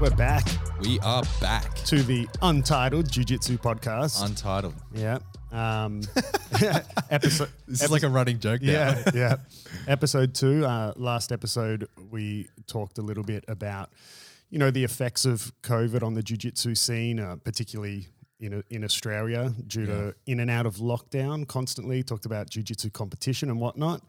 We're back We are back. to the Untitled Jiu Jitsu podcast. Untitled. yeah. Um, episode. This is like a running joke now. yeah, yeah. Episode two. Uh, last episode, we talked a little bit about, you know, the effects of COVID on the jiu-jitsu scene, uh, particularly in in Australia due to in and out of lockdown constantly. Talked about jiu-jitsu competition and whatnot.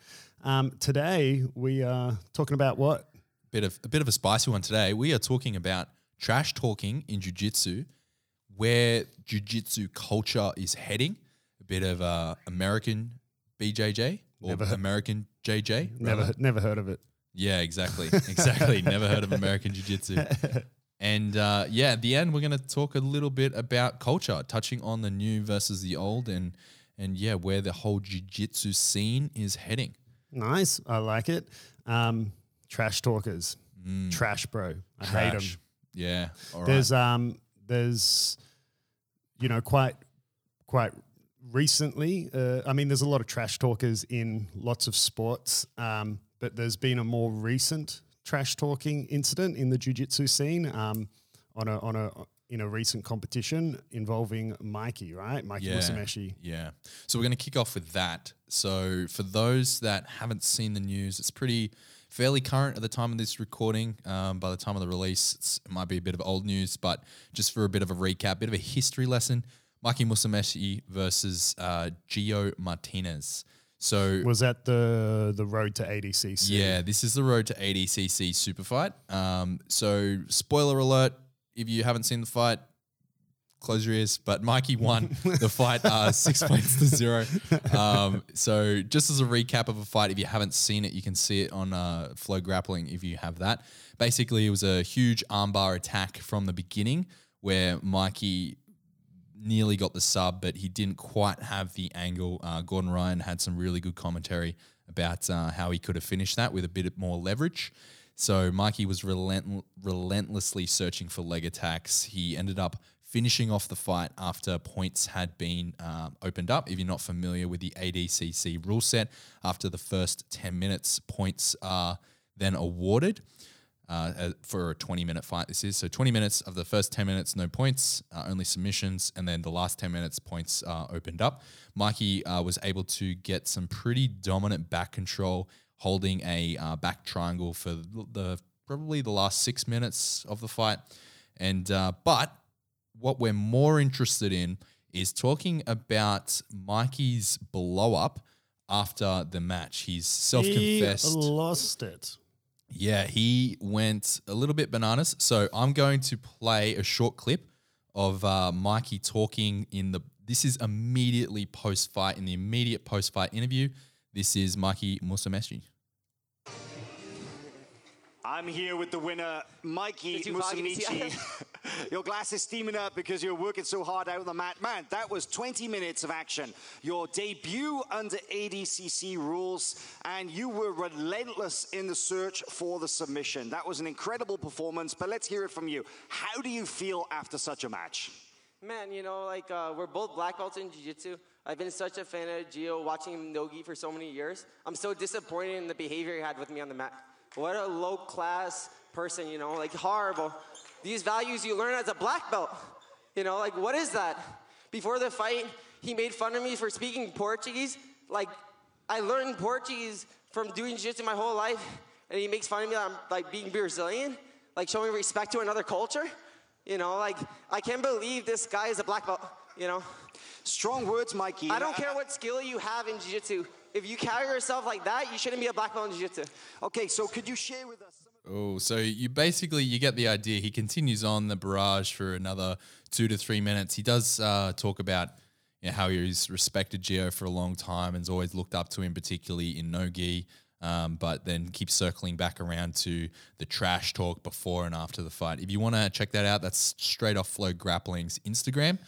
Um, today, we are talking about what? Bit of a bit of a spicy one today. We are talking about trash talking in jiu-jitsu, where jiu-jitsu culture is heading. A bit of uh, American BJJ or Never heard- American JJ. Never, rather. never heard of it. Yeah, exactly. Exactly. Never heard of American Jiu Jitsu. And uh, yeah, at the end, we're going to talk a little bit about culture, touching on the new versus the old and, and yeah, where the whole Jiu Jitsu scene is heading. Nice. I like it. Um, trash talkers. Trash bro. I hate them. Yeah. All right. There's um there's you know quite quite recently uh, I mean there's a lot of trash talkers in lots of sports um, but there's been a more recent trash talking incident in the jiu-jitsu scene um, on a on a in a recent competition involving Mikey right Mikey Yeah. Musumeci Yeah. So we're going to kick off with that. So for those that haven't seen the news, it's pretty fairly current at the time of this recording. Um, by the time of the release, it's, it might be a bit of old news, but just for a bit of a recap, bit of a history lesson. Mikey Musumeci versus uh, Geo Martinez. So was that the the road to ADCC yeah, this is the road to ADCC super fight. Um, so spoiler alert: if you haven't seen the fight, close your ears. But Mikey won the fight uh, six points to zero. Um, so just as a recap of a fight, if you haven't seen it, you can see it on uh, Flow Grappling if you have that. Basically, it was a huge armbar attack from the beginning where Mikey nearly got the sub, but he didn't quite have the angle. Uh, Gordon Ryan had some really good commentary about uh, how he could have finished that with a bit more leverage. So Mikey was relent- relentlessly searching for leg attacks. He ended up finishing off the fight after points had been um, opened up. If you're not familiar with the ADCC rule set, after the first 10 minutes, points are then awarded uh, for a 20 minute fight. This is so 20 minutes of the first 10 minutes, no points, uh, only submissions, and then the last 10 minutes, points uh, opened up. Mikey uh, was able to get some pretty dominant back control, holding a uh, back triangle for the, the probably the last six minutes of the fight. And uh, but what we're more interested in is talking about Mikey's blow up after the match. He's self confessed. he lost it Yeah, he went a little bit bananas. So I'm going to play a short clip of uh, Mikey talking in the. This is immediately post fight in the immediate post fight interview. This is Mikey Musumeci. I'm here with the winner, Mikey Is you vlogging? Is he- Musumeci. Your glass is steaming up because you're working so hard out on the mat. Man, that was 20 minutes of action. Your debut under ADCC rules, and you were relentless in the search for the submission. That was an incredible performance, but let's hear it from you. How do you feel after such a match? Man, you know, like uh, we're both black belts in jiu-jitsu. I've been such a fan of Geo, watching him nogi for so many years. I'm so disappointed in the behavior he had with me on the mat. What a low-class person, you know, like horrible. These values you learn as a black belt, you know, like what is that? Before the fight, he made fun of me for speaking Portuguese. Like I learned Portuguese from doing jiu-jitsu my whole life, and he makes fun of me that I'm like being Brazilian, like showing respect to another culture. You know, like I can't believe this guy is a black belt. You know, Strong words, Mikey. I don't care what skill you have in jiu-jitsu. If you carry yourself like that, you shouldn't be a black belt in jiu-jitsu. Okay, so could you share with us? some of- Oh, so you basically you get the idea. He continues on the barrage for another two to three minutes. He does uh, talk about you know, how he's respected Gio for a long time and has always looked up to him, particularly in no gi. Um, but then keeps circling back around to the trash talk before and after the fight. If you want to check that out, that's straight off Flow Grappling's Instagram.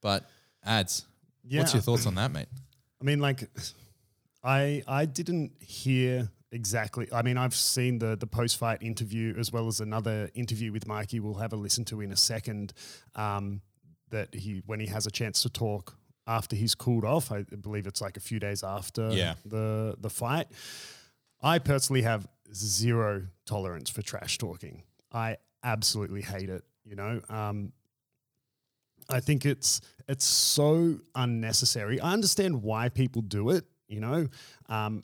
But ads, what's your thoughts on that, mate? I mean, like, I I didn't hear exactly. I mean, I've seen the the post fight interview as well as another interview with Mikey. We'll have a listen to in a second. Um, that he when he has a chance to talk after he's cooled off. I believe it's like a few days after Yeah. the the fight. I personally have zero tolerance for trash talking. I absolutely hate it. You know, um, I think it's it's so unnecessary. I understand why people do it. You know, um,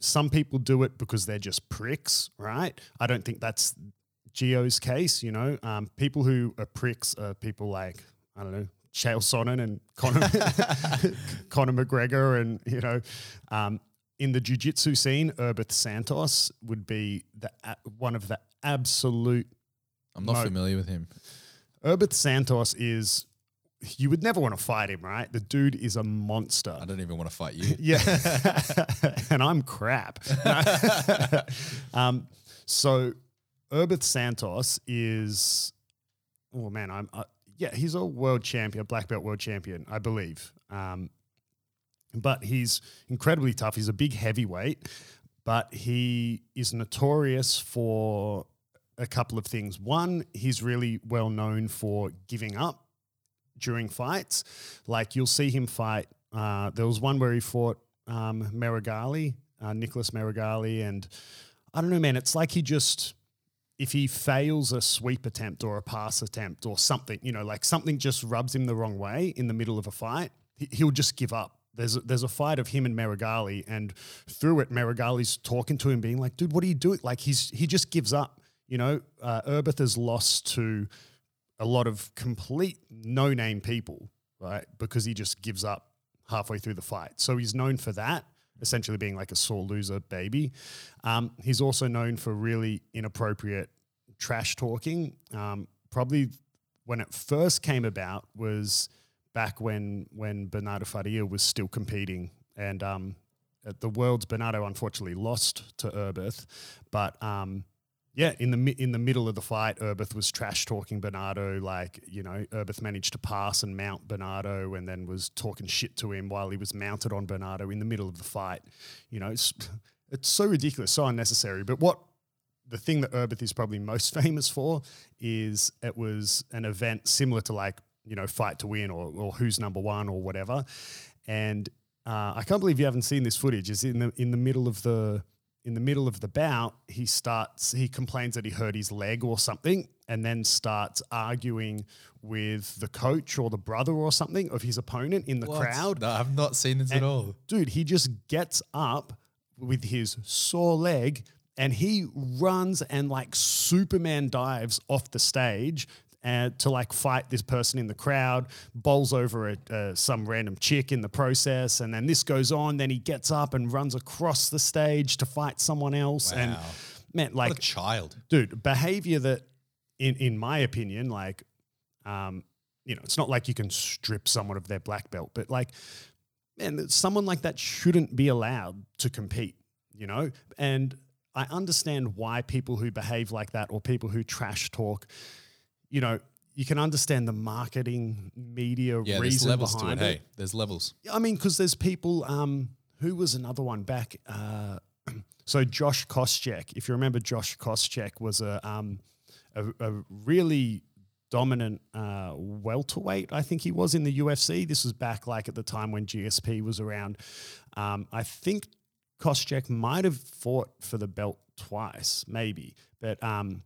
some people do it because they're just pricks, right? I don't think that's Geo's case. You know, um, people who are pricks are people like I don't know Chael Sonnen and Conor Conor McGregor, and you know, um, in the jiu-jitsu scene, Erberth Santos would be the one of the absolute. I'm not No. familiar with him. Erberth Santos is. You would never want to fight him, right? The dude is a monster. I don't even want to fight you. Yeah. and I'm crap. um, so Erberth Santos is, oh man, I'm, uh, yeah, he's a world champion, black belt world champion, I believe. Um, but he's incredibly tough. He's a big heavyweight, but he is notorious for a couple of things. One, he's really well known for giving up during fights. Like you'll see him fight. Uh, there was one where he fought um, Meregali, uh, Nicholas Meregali, and I don't know, man. It's like he just if he fails a sweep attempt or a pass attempt or something, you know, like something just rubs him the wrong way in the middle of a fight, he, he'll just give up. There's a, there's a fight of him and Meregali, and through it, Meregali's talking to him, being like, "Dude, what are you doing?" Like he's he just gives up. You know, uh, has lost to a lot of complete no name people, right? Because he just gives up halfway through the fight. So he's known for that, essentially being like a sore loser baby. Um, he's also known for really inappropriate trash talking. Um, probably when it first came about was back when when Bernardo Faria was still competing, and um, at the world's Bernardo unfortunately lost to Erberth, but um, yeah, in the in the middle of the fight, Erberth was trash talking Bernardo. Like you know, Erberth managed to pass and mount Bernardo, and then was talking shit to him while he was mounted on Bernardo in the middle of the fight. You know, it's it's so ridiculous, so unnecessary. But what the thing that Erberth is probably most famous for is it was an event similar to like you know fight to win or, or who's number one or whatever, and uh, I can't believe you haven't seen this footage. Is in the in the middle of the in the middle of the bout, he starts he complains that he hurt his leg or something, and then starts arguing with the coach or the brother or something of his opponent in the What? crowd No, I've not seen this at all. Dude, he just gets up with his sore leg and he runs and like Superman dives off the stage and to like fight this person in the crowd, bowls over a, uh, some random chick in the process, and then this goes on. Then he gets up and runs across the stage to fight someone else, and Wow. man, Like child. dude, behavior that, in in my opinion, like, um, you know, it's not like you can strip someone of their black belt, but like, man, someone like that shouldn't be allowed to compete, you know, and I understand why people who behave like that or people who trash talk, you know, you can understand the marketing media Yeah, there's reason levels to it. behind Hey, there's levels. I mean, because there's people. Um, who was another one back? Uh, so Josh Koscheck, if you remember, Josh Koscheck was a um, a, a really dominant uh, welterweight. I think he was in the UFC. This was back like at the time when GSP was around. Um, I think Koscheck might have fought for the belt twice, maybe. But um,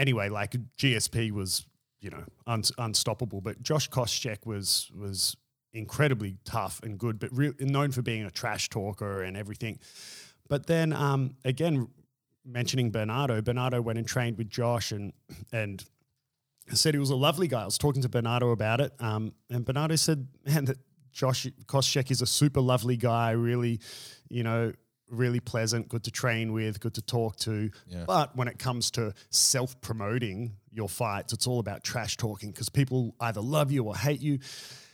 anyway, like GSP was, you know, un- unstoppable. But Josh Koscheck was was incredibly tough and good, but re- known for being a trash talker and everything. But then um, again, mentioning Bernardo, Bernardo went and trained with Josh and and said he was a lovely guy. I was talking to Bernardo about it, um, and Bernardo said, "Man, that Josh Koscheck is a super lovely guy. Really, you know." Really pleasant, good to train with, good to talk to. Yeah. But when it comes to self promoting your fights, it's all about trash talking because people either love you or hate you.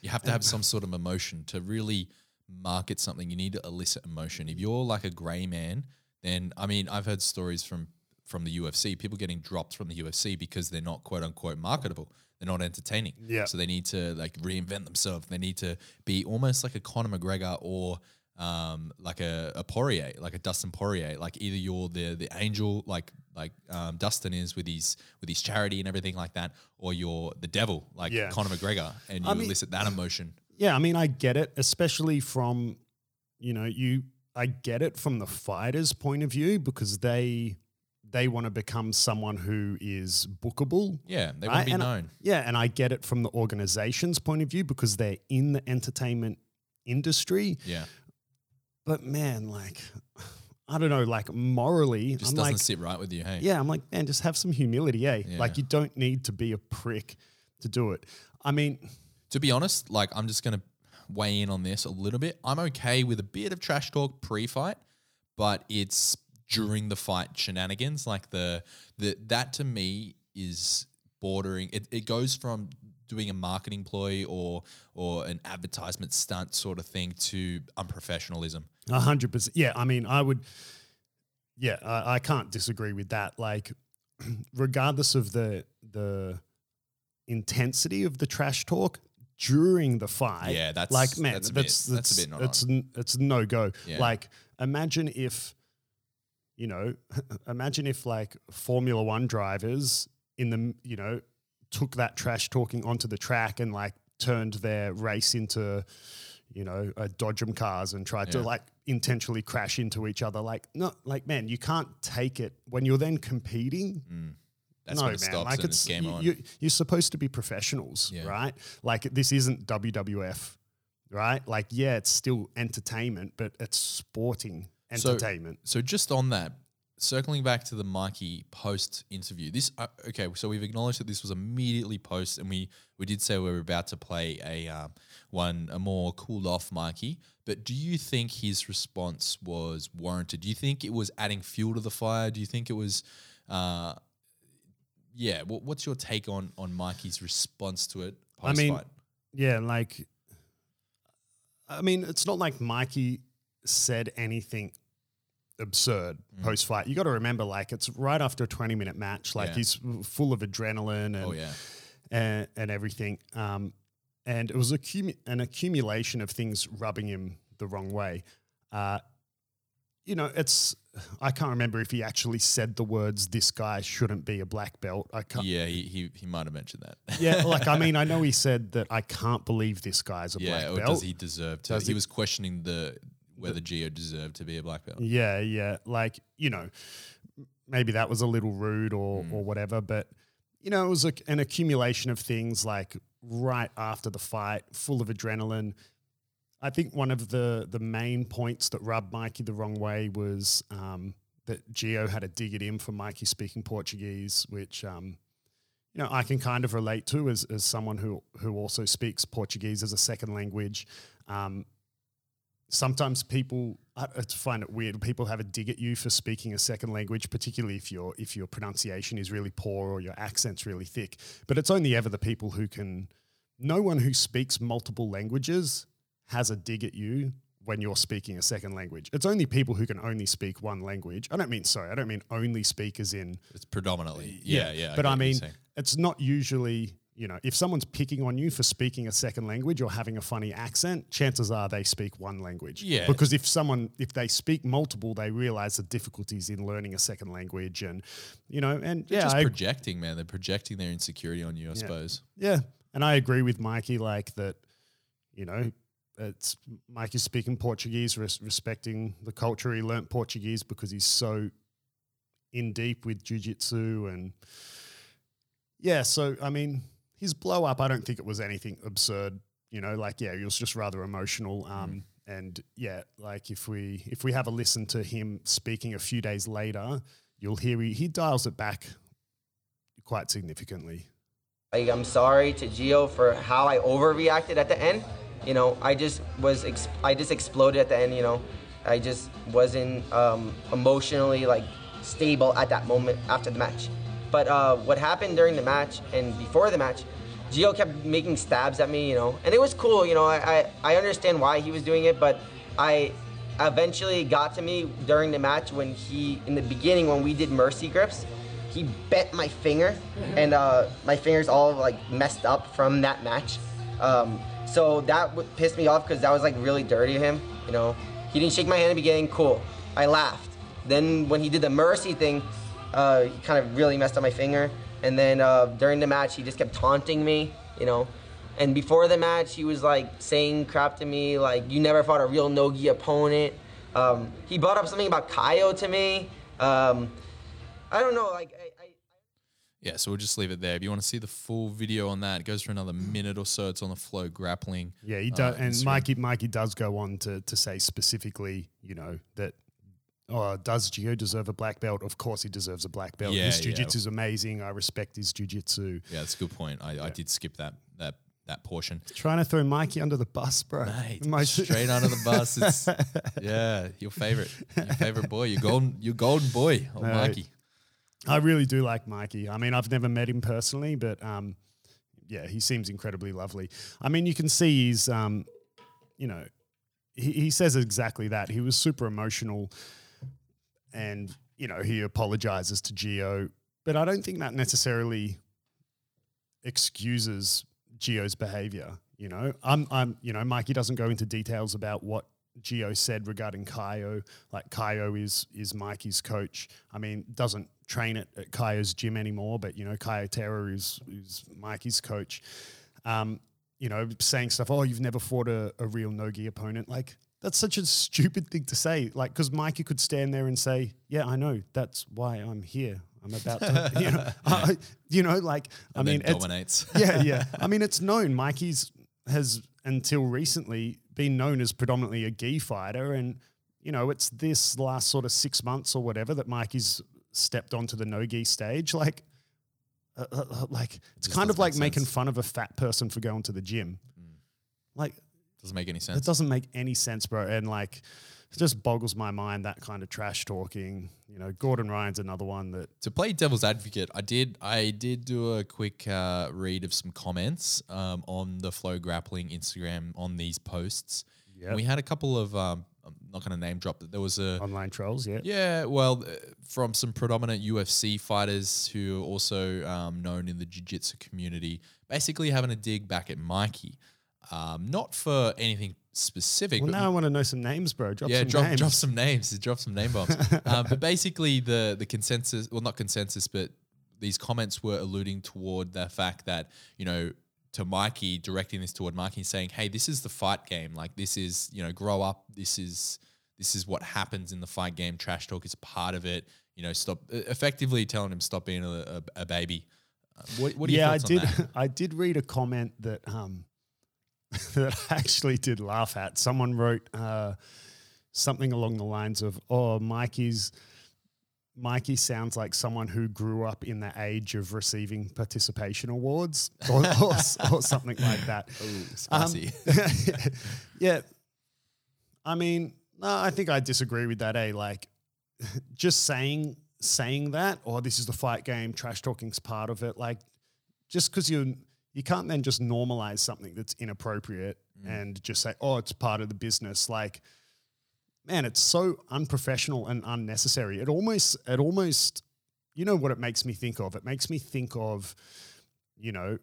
You have to have some sort of emotion to really market something. You need to elicit emotion. If you're like a grey man, then I mean, I've heard stories from from the UFC, people getting dropped from the UFC because they're not quote unquote marketable. They're not entertaining. Yeah. So they need to like reinvent themselves. They need to be almost like a Conor McGregor or um, like a, a Poirier, like a Dustin Poirier. Like either you're the the angel, like like um, Dustin is with his with his charity and everything like that, or you're the devil, like Yeah. Conor McGregor, and you I mean- elicit that emotion. Yeah, I mean, I get it, especially from, you know, you. I get it from the fighter's point of view because they they want to become someone who is bookable. Yeah, they want to be And I- known. yeah, and I get it from the organization's point of view because they're in the entertainment industry. Yeah, But man, like, I don't know, like morally, just I'm doesn't like, sit right with you. Hey, yeah, I'm like, man, just have some humility, eh? Yeah. Like, you don't need to be a prick to do it. I mean, To be honest, like I'm just gonna weigh in on this a little bit. I'm okay with a bit of trash talk pre-fight, but it's during the fight shenanigans. Like the the that to me is bordering. It, it goes from doing a marketing ploy or or an advertisement stunt sort of thing to unprofessionalism. A hundred percent. Yeah, I mean, I would. Yeah, I, I can't disagree with that. Like, regardless of the the intensity of the trash talk during the fight, Yeah, that's- like man, that's that's a bit- that's that's a bit not it's it's no go. Yeah. Like, imagine if, you know, imagine if like Formula One drivers in the you know took that trash talking onto the track and like turned their race into you know, uh, Dodgem cars and tried to like intentionally crash into each other. Like, no, like, man, you can't take it when you're then competing. That's no, man, stops like it's game you, on. You, you're supposed to be professionals, Yeah. right? Like, this isn't WWF, right? Like, yeah, it's still entertainment, but it's sporting So- entertainment. So just on that, circling back to the Mikey post interview, this uh, okay. So we've acknowledged that this was immediately post, and we we did say we were about to play a um, one a more cooled off Mikey. But do you think his response was warranted? Do you think it was adding fuel to the fire? Do you think it was? Uh, yeah, what, what's your take on on Mikey's response to it I mean, fight? yeah, like, I mean, it's not like Mikey said anything absurd Mm. post fight. You got to remember, like, it's right after a 20 minute match. Like, Yeah. he's full of adrenaline and, Oh yeah, and, and everything. Um, and it was accumu- an accumulation of things rubbing him the wrong way. Uh, you know, it's, I can't remember if he actually said the words, this guy shouldn't be a black belt. I can't. yeah. He he, he might have mentioned that. Yeah, like I mean, I know he said that I can't believe this guy's a yeah, black belt. does he deserve to? Does he, he- was questioning the whether Geo deserved to be a black belt. Yeah, yeah. Like, you know, maybe that was a little rude or Mm. or whatever, but you know, it was a, an accumulation of things like right after the fight, full of adrenaline. I think one of the the main points that rubbed Mikey the wrong way was um, that Geo had a dig at him for Mikey speaking Portuguese, which um, you know I can kind of relate to as, as someone who who also speaks Portuguese as a second language. Um, sometimes people I I find it weird. People have a dig at you for speaking a second language, particularly if your if your pronunciation is really poor or your accent's really thick. But it's only ever the people who can. No one who speaks multiple languages has a dig at you when you're speaking a second language. It's only people who can only speak one language. I don't mean sorry. I don't mean only speakers in It's predominantly. Uh, yeah, yeah. but get I mean, it's not usually, you know, if someone's picking on you for speaking a second language or having a funny accent, chances are they speak one language. Yeah. Because if someone, if they speak multiple, they realize the difficulties in learning a second language and, you know, and They're yeah, just I, projecting, man. They're projecting their insecurity on you, I suppose. yeah. And I agree with Mikey, like that, you know, it's Mikey's speaking Portuguese, res- respecting the culture. He learnt Portuguese because he's so in deep with jujitsu and yeah. So I mean, his blow up, I don't think it was anything absurd. You know, like yeah, he was just rather emotional. Um, and yeah, like if we if we have a listen to him speaking a few days later, you'll hear he, he dials it back quite significantly. Like, I'm sorry to Geo for how I overreacted at the end. You know, I just was, ex- I just exploded at the end. You know, I just wasn't um, emotionally like stable at that moment after the match. But uh, what happened during the match and before the match, Geo kept making stabs at me. You know, and it was cool. You know, I I, I understand why he was doing it, but I eventually got to me during the match when he, in the beginning when we did mercy grips he bent my finger and uh, my fingers all like messed up from that match. Um, so that w- pissed me off because that was like really dirty of him you know? He didn't shake my hand in the beginning cool. I laughed. Then when he did the mercy thing uh, he kind of really messed up my finger and then uh, during the match he just kept taunting me you know and before the match he was like saying crap to me like you never fought a real nogi opponent Um, he brought up something about Caio to me. Um, I don't know, like. I, I, Yeah, so we'll just leave it there. If you want to see the full video on that, it goes for another minute or so. It's on the flow grappling. Yeah, he uh, does, and Mikey Mikey does go on to to say specifically, you know, that oh, does Geo deserve a black belt? Of course, he deserves a black belt. Yeah, his yeah. jiu-jitsu is amazing. I respect his jiu-jitsu. Yeah, that's a good point. I, I did skip that that that portion. Trying to throw Mikey under the bus, bro. Mate, My- straight under the bus. It's, yeah, your favorite, your favorite boy, your golden, your golden boy, oh. Mikey. I really do like Mikey. I mean, I've never met him personally, but um, yeah, he seems incredibly lovely. I mean, you can see he's, um, you know, he, he says exactly that. He was super emotional, and you know, he apologizes to Geo, but I don't think that necessarily excuses Geo's behavior. You know, I'm, I'm, you know, Mikey doesn't go into details about what Geo said regarding Caio. Like Caio is is Mikey's coach. I mean, doesn't train at, at Caio's gym anymore, but you know, Caio Terra is is Mikey's coach. Um, you know, saying stuff. Oh, you've never fought a, a real nogi opponent. Like that's such a stupid thing to say. Like, because Mikey could stand there and say, "Yeah, I know. That's why I'm here. I'm about to." you know, I, you know, like I mean, dominates. yeah, yeah. I mean, it's known. Mikey's has until recently been known as predominantly a gi fighter, and you know, it's this last sort of six months or whatever that Mikey's stepped onto the no gi stage. Like, uh, uh, uh, like it's just kind of like making fun of a fat person for going to the gym. Like, Doesn't make any it sense. doesn't make any sense, bro. And like, it just boggles my mind that kind of trash talking. You know, Gordon Ryan's another one that to play devil's advocate, I did I did do a quick uh, read of some comments um, on the Flow Grappling Instagram on these posts. Yep. We had a couple of um, I'm not going to name drop, but there was a online trolls. Yeah, yeah, well, uh, from some predominant UFC fighters who are also um, known in the jiu-jitsu community, basically having a dig back at Mikey. Um, not for anything specific, Well, now I want to know some names, bro. Drop yeah, some drop, names. drop some names, drop some name bombs. um, but basically, the the consensus, well, not consensus, but these comments were alluding toward the fact that you know to Mikey, directing this toward Mikey, saying, "Hey, this is the fight game. Like this is you know, grow up. This is this is what happens in the fight game. Trash talk is part of it. You know, stop. Effectively telling him stop being a, a, a baby. Uh, what, what your yeah, I did. I did read a comment that um that I actually did laugh at. Someone wrote uh, something along the lines of, "Oh, Mikey's." Mikey sounds like someone who grew up in the age of receiving participation awards or, or, or something like that. Um, Spicy. yeah. I mean, no, I think I disagree with that. Eh, like, just saying saying that, or this is the fight game, trash talking's part of it. Like, just because you you can't then just normalize something that's inappropriate and just say, oh, it's part of the business. Like, man, it's so unprofessional and unnecessary. It almost it almost you know what it makes me think of? It makes me think of, you know,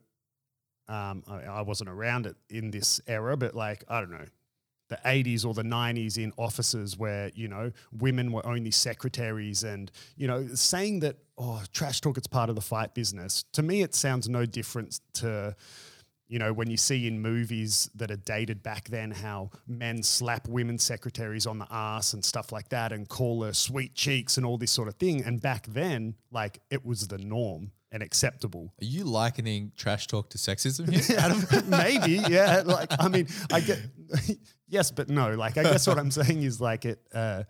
um, I, I wasn't around it in this era, but like I don't know, the 80s or the 90s in offices where you know women were only secretaries, and you know saying that oh trash talk it's part of the fight business. To me, it sounds no different to. You know, when you see in movies that are dated back then, how men slap women secretaries on the ass and stuff like that and call her sweet cheeks and all this sort of thing. And back then, like, it was the norm and acceptable. Are you likening trash talk to sexism here, Adam? Maybe, yeah. Like, I mean, I get yes, but no. Like, I guess what I'm saying is like it. Uh,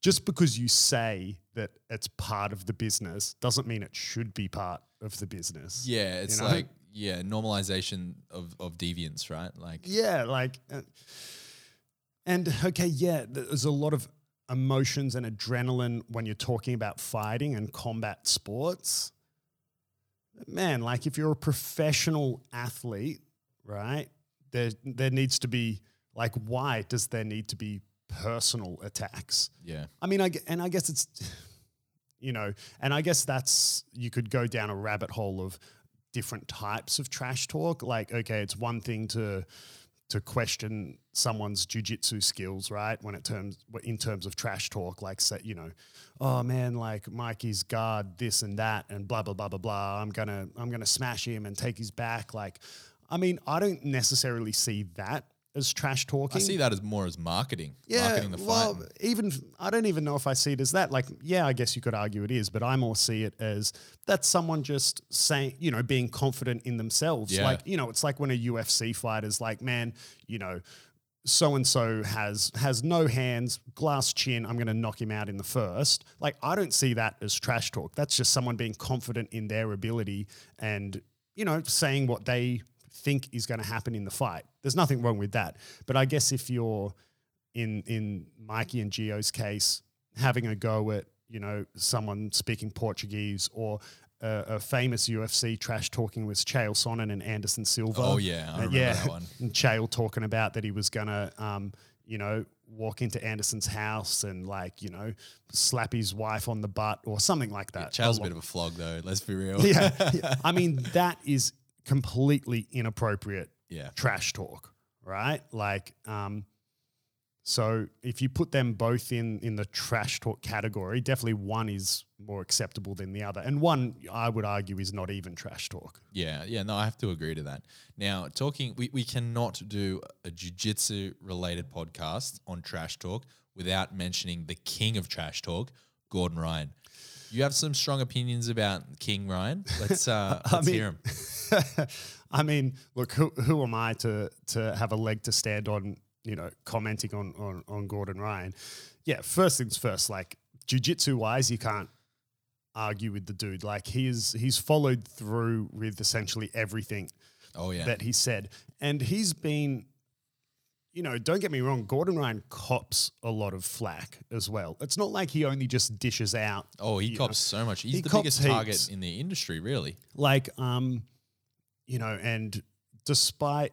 just because you say that it's part of the business doesn't mean it should be part of the business. Yeah, it's know? like yeah, normalization of of deviance, right? Like Yeah, like, uh, and okay, yeah, there's a lot of emotions and adrenaline when you're talking about fighting and combat sports. Man, like if you're a professional athlete, right? There, there needs to be like, why does there need to be personal attacks? yeah, I mean, I and I guess it's, you know, and I guess that's you could go down a rabbit hole of different types of trash talk. Like, okay, it's one thing to to question someone's jujitsu skills, right? When it terms in terms of trash talk, like say, you know, oh man, like Mikey's guard this and that and blah blah blah blah blah. I'm gonna I'm gonna smash him and take his back. Like, I mean, I don't necessarily see that as trash talking. I see that as more as marketing, Yeah, marketing the fight. well, even I don't even know if I see it as that. Like, yeah, I guess you could argue it is, but I more see it as that's someone just saying, you know, being confident in themselves. Yeah. Like, you know, it's like when a UFC fighter's like, man, you know, so and so has has no hands, glass chin. I'm going to knock him out in the first. Like, I don't see that as trash talk. That's just someone being confident in their ability and you know saying what they think is going to happen in the fight. There's nothing wrong with that. But I guess if you're in in Mikey and Geo's case, having a go at you know someone speaking Portuguese or a, a famous UFC trash talking was Chael Sonnen and Anderson Silva. Oh, yeah, I Uh, remember yeah, that one. And Chael talking about that he was gonna, um, you know, walk into Anderson's house and like you know slap his wife on the butt or something like that. Chael's a bit of a flog, though. Let's be real. yeah, yeah. I mean, that is completely inappropriate Yeah. trash talk, right? Like, um, so if you put them both in in the trash talk category, definitely one is more acceptable than the other, and one I would argue is not even trash talk. Yeah, yeah, no, I have to agree to that. Now, talking, we, we cannot do a jiu-jitsu related podcast on trash talk without mentioning the king of trash talk, Gordon Ryan. You have some strong opinions about King Ryan. Let's uh, let's mean- hear him. I mean, look, who who am I to to have a leg to stand on? You know, commenting on on on Gordon Ryan. Yeah, first things first. Like jujitsu wise, you can't argue with the dude. Like he's he's followed through with essentially everything Oh yeah, that he said, and he's been. You know, don't get me wrong. Gordon Ryan cops a lot of flack as well. It's not like he only just dishes out. oh he you know, cops so much. He's he the cops biggest target in the industry, really. like um you know and despite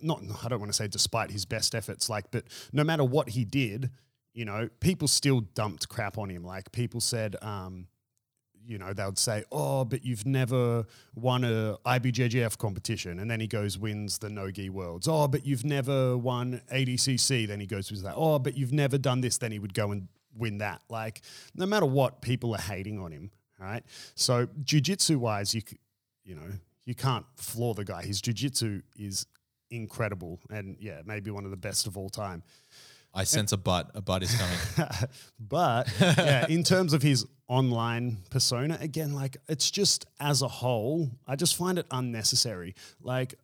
not I don't want to say despite his best efforts like but no matter what he did you know people still dumped crap on him. Like people said um you know they would say oh but you've never won a IBJJF competition. And then he goes wins the Nogi Worlds. Oh but you've never won ADCC then he goes with that oh but you've never done this. Then he would go and win that. Like no matter what people are hating on him right? So jiu-jitsu wise you you know you can't floor the guy his jiu-jitsu is incredible and yeah maybe one of the best of all time I sense a butt. A butt is coming. but yeah, in terms of his online persona, again, like it's just as a whole, I just find it unnecessary. Like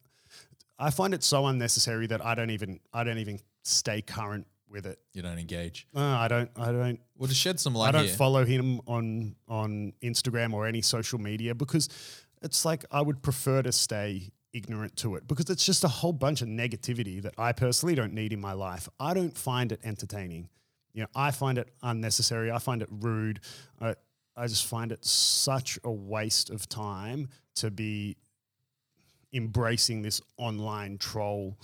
I find it so unnecessary that I don't even I don't even stay current with it. you don't engage. Uh, I don't I don't Well, to shed some light, I don't here. follow him on on Instagram or any social media because it's like I would prefer to stay ignorant to it because it's just a whole bunch of negativity that I personally don't need in my life. I don't find it entertaining. You know, I find it unnecessary. I find it rude. I, I just find it such a waste of time to be embracing this online troll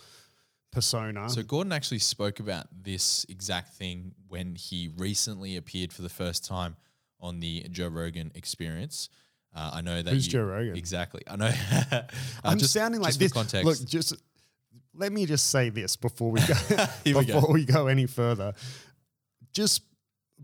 persona. So Gordon actually spoke about this exact thing when he recently appeared for the first time on the Joe Rogan Experience. Uh, I know that Who's you- Joe Rogan? Exactly. I know. uh, I'm just- sounding like this. Context. Look, just let me just say this before we go Here we go. before we go any further. Just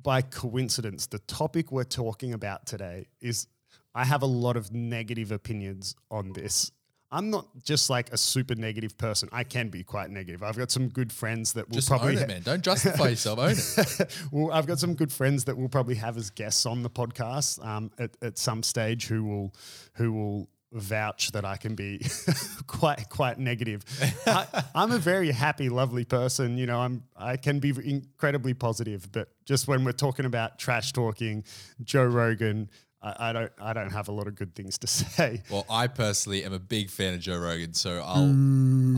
by coincidence, the topic we're talking about today is I have a lot of negative opinions on this. I'm not just like a super negative person. I can be quite negative. I've got some good friends that will just probably own it, man. Don't justify yourself. Own it. well, I've got some good friends that will probably have as guests on the podcast um, at, at some stage who will who will vouch that I can be quite quite negative. I, I'm a very happy, lovely person. You know, I'm I can be incredibly positive, but just when we're talking about trash talking, Joe Rogan. I, I don't. I don't have a lot of good things to say. Well, I personally am a big fan of Joe Rogan, so I'll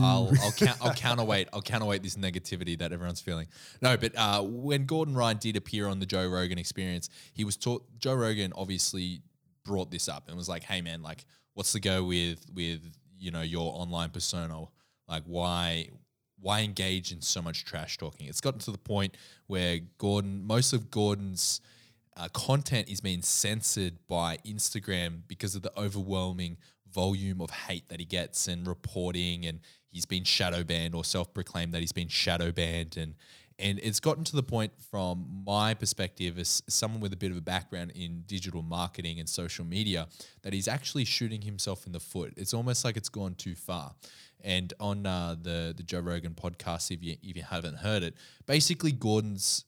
I'll I'll, count, I'll counterweight I'll counterweight this negativity that everyone's feeling. No, but uh, when Gordon Ryan did appear on the Joe Rogan Experience, he was taught. Joe Rogan obviously brought this up and was like, "Hey, man, like, what's the go with with you know your online persona? Like, why?" Why engage in so much trash talking? It's gotten to the point where Gordon, most of Gordon's uh, content is being censored by Instagram because of the overwhelming volume of hate that he gets and reporting, and he's been shadow banned or self-proclaimed that he's been shadow banned, and and it's gotten to the point from my perspective as someone with a bit of a background in digital marketing and social media that he's actually shooting himself in the foot. It's almost like it's gone too far. And on uh, the the Joe Rogan podcast, if you if you haven't heard it, basically Gordon's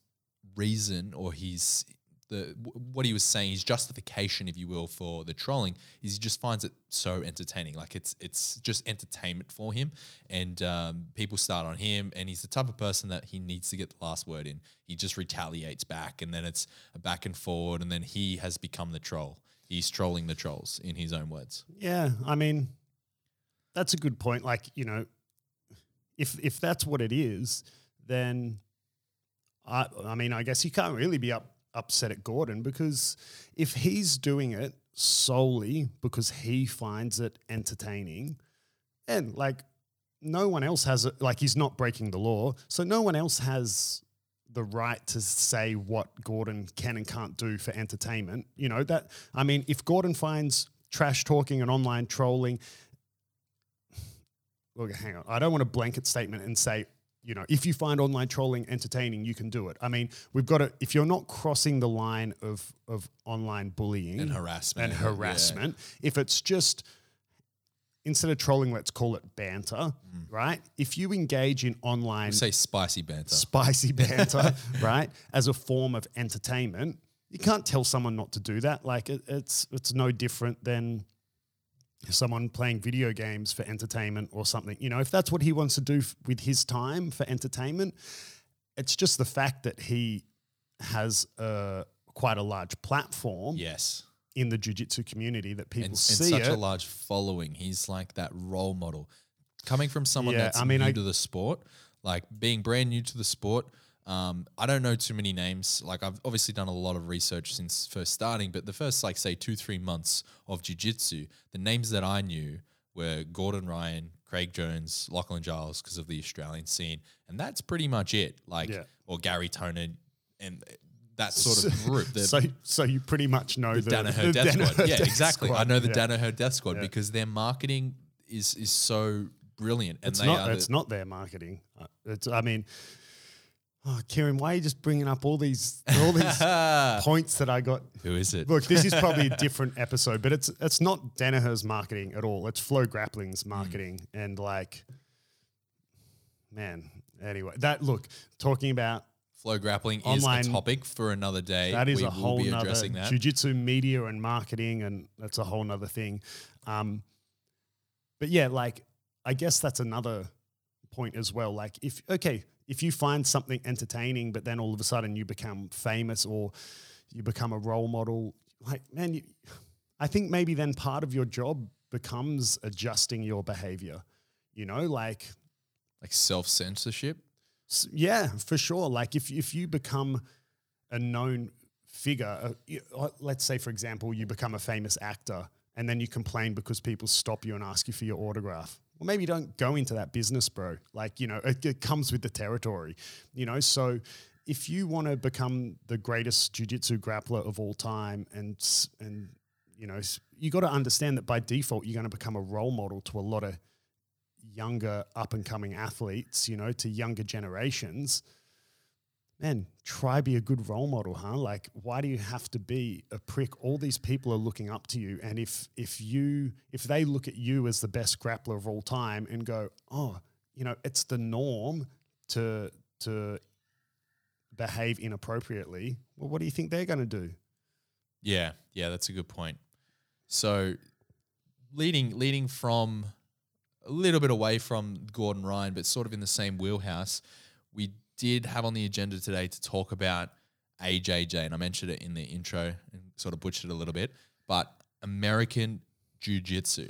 reason or his the what he was saying, his justification, if you will, for the trolling is he just finds it so entertaining. Like it's it's just entertainment for him, and um, people start on him, and he's the type of person that he needs to get the last word in. He just retaliates back, and then it's a back and forward, and then he has become the troll. He's trolling the trolls, in his own words. Yeah, I mean, that's a good point. Like, you know, if if that's what it is, then I I mean, I guess you can't really be up upset at Gordon because if he's doing it solely because he finds it entertaining, and like no one else has it, like he's not breaking the law, so no one else has the right to say what Gordon can and can't do for entertainment. You know, that, I mean, if Gordon finds trash talking and online trolling, look, hang on, I don't want a blanket statement and say, you know, if you find online trolling entertaining, you can do it. I mean, we've got to, if you're not crossing the line of, of online bullying And harassment, and yeah. harassment, if it's just, instead of trolling, let's call it banter, Mm. right? If you engage in online Say spicy banter. spicy banter, right, as a form of entertainment, you can't tell someone not to do that. Like it, it's it's no different than someone playing video games for entertainment or something. You know, if that's what he wants to do f- with his time for entertainment, it's just the fact that he has a quite a large platform yes. in the jiu-jitsu community that people and, and see such it. a large following. He's like that role model. Coming from someone Yeah, that's I mean, new I- to the sport, like being brand new to the sport, um, I don't know too many names. Like I've obviously done a lot of research since first starting, but the first like say two three months of jiu-jitsu, the names that I knew were Gordon Ryan, Craig Jones, Lachlan Giles because of the Australian scene, and that's pretty much it. Like Yeah. or Gary Tonon and that sort of group. The- so, so you pretty much know the, Danaher the Death Squad. Danaher Yeah, Death exactly. I know the yeah. Danaher Death Squad Yeah. because their marketing is is so brilliant, and It's they not. are It's the, not their marketing. Uh, It's. I mean, oh, Kieran, why are you just bringing up all these all these points that I got? Who is it? Look, this is probably a different episode, but it's it's not Danaher's marketing at all. It's Flow Grappling's Hmm. marketing, and like, man. Anyway, that look talking about Flow grappling Online- is a topic for another day. that is we a whole will be addressing that. jiu-jitsu media and marketing and that's a whole nother thing um, but yeah like i guess that's another point as well like if okay if you find something entertaining but then all of a sudden you become famous or you become a role model like man you, i think maybe then part of your job becomes adjusting your behavior you know like like self censorship. Yeah, for sure. Like if if you become a known figure, uh, uh, let's say for example you become a famous actor, and then you complain because people stop you and ask you for your autograph. Well, maybe don't go into that business, bro. Like you know, it, it comes with the territory. You know, so if you want to become the greatest jujitsu grappler of all time, and and you know, you got to understand that by default you're going to become a role model to a lot of younger up and coming athletes, you know, to younger generations, man, try be a good role model, huh? Like, why do you have to be a prick? All these people are looking up to you, and if if you if they look at you as the best grappler of all time and go, oh, you know, it's the norm to to behave inappropriately. Well, what do you think they're going to do? Yeah, yeah, that's a good point. So leading leading from a little bit away from Gordon Ryan, but sort of in the same wheelhouse, we did have on the agenda today to talk about AJJ, and I mentioned it in the intro and sort of butchered it a little bit, but American Jiu Jitsu.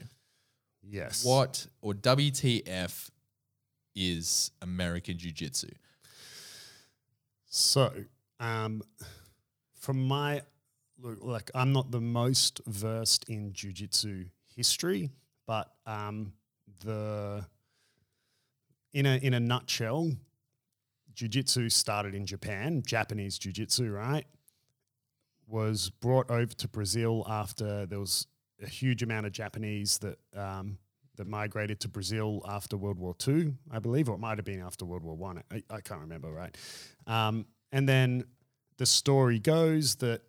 Yes. What or WTF is American Jiu Jitsu? So, um, from my look, like I'm not the most versed in jujitsu history, but um, the in a in a nutshell, jujitsu started in Japan, Japanese jiu-jitsu, right? Was brought over to Brazil after there was a huge amount of Japanese that um, that migrated to Brazil after World War II, I believe, or it might have been after World War One. I. I, can't remember, right? Um, and then the story goes that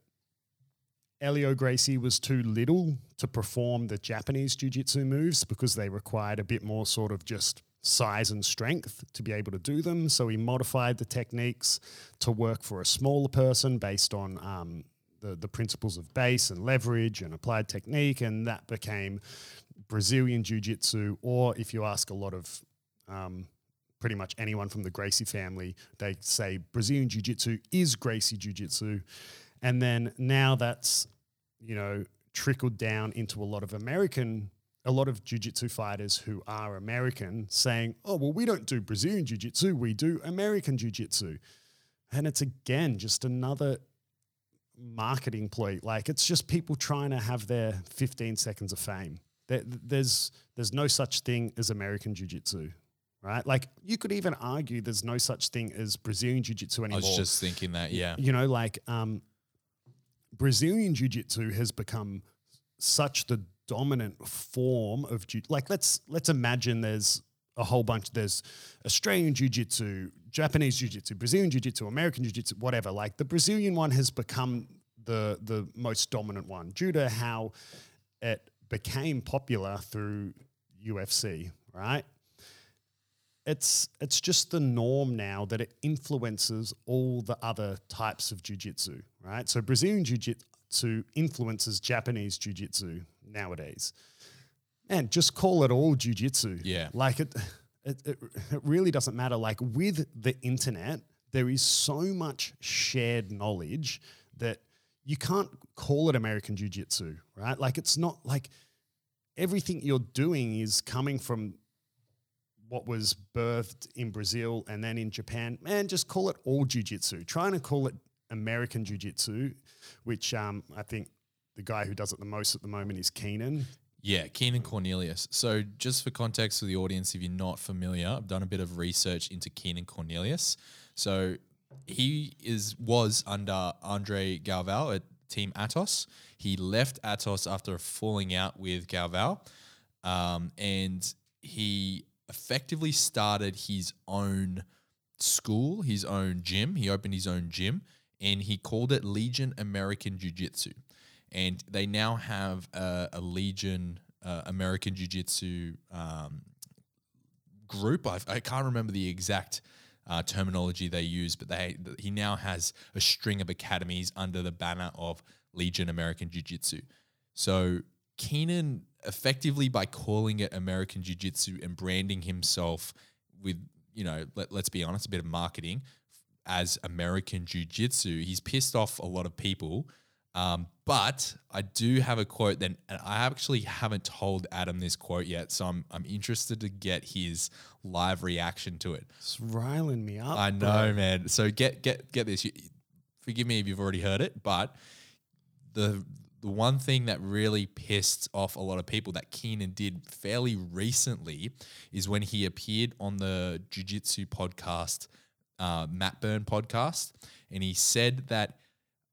Elio Gracie was too little to perform the Japanese jiu-jitsu moves because they required a bit more sort of just size and strength to be able to do them. So he modified the techniques to work for a smaller person based on um, the, the principles of base and leverage and applied technique. And that became Brazilian Jiu Jitsu. Or if you ask a lot of um, pretty much anyone from the Gracie family, they say Brazilian Jiu Jitsu is Gracie Jiu Jitsu. And then now that's, you know, trickled down into a lot of American a lot of jiu-jitsu fighters who are American saying, "Oh, well, we don't do Brazilian jiu-jitsu, we do American jiu-jitsu." And it's again just another marketing ploy. Like it's just people trying to have their 15 seconds of fame. There, there's there's no such thing as American jiu-jitsu, right? Like you could even argue there's no such thing as Brazilian jiu-jitsu anymore. I was just thinking that, yeah. You know, like um, Brazilian jiu-jitsu has become such the dominant form of jiu- like let's let's imagine there's a whole bunch there's Australian jiu-jitsu, Japanese jiu-jitsu, Brazilian jiu-jitsu, American jiu-jitsu, whatever. Like the Brazilian one has become the the most dominant one due to how it became popular through UFC, right? It's it's just the norm now that it influences all the other types of jiu-jitsu, right? So Brazilian jiu-jitsu influences Japanese jiu-jitsu nowadays. And just call it all jiu-jitsu. Yeah. Like it, it, it, it really doesn't matter. Like with the internet, there is so much shared knowledge that you can't call it American jiu-jitsu, right? Like it's not like everything you're doing is coming from what was birthed in Brazil and then in Japan. Man, just call it all jiu-jitsu. Trying to call it American jiu-jitsu, which um, I think the guy who does it the most at the moment is Keenan. Yeah, Keenan Cornelius. So, just for context for the audience, if you're not familiar, I've done a bit of research into Keenan Cornelius. So, he is was under Andre Galvao at Team Atos. He left Atos after falling out with Galvao, um, and he effectively started his own school, his own gym. He opened his own gym, and he called it Legion American Jiu Jitsu and they now have a, a Legion uh, American Jiu Jitsu um, group. I, I can't remember the exact uh, terminology they use, but they he now has a string of academies under the banner of Legion American Jiu Jitsu. So Keenan, effectively by calling it American Jiu Jitsu and branding himself with, you know, let, let's be honest, a bit of marketing as American Jiu Jitsu, he's pissed off a lot of people. Um, but I do have a quote that and I actually haven't told Adam this quote yet, so I'm I'm interested to get his live reaction to it. It's riling me up. I bro. know, man. So get get get this. You, forgive me if you've already heard it, but the the one thing that really pissed off a lot of people that Keenan did fairly recently is when he appeared on the Jiu Jitsu podcast, uh, Matt Burn podcast, and he said that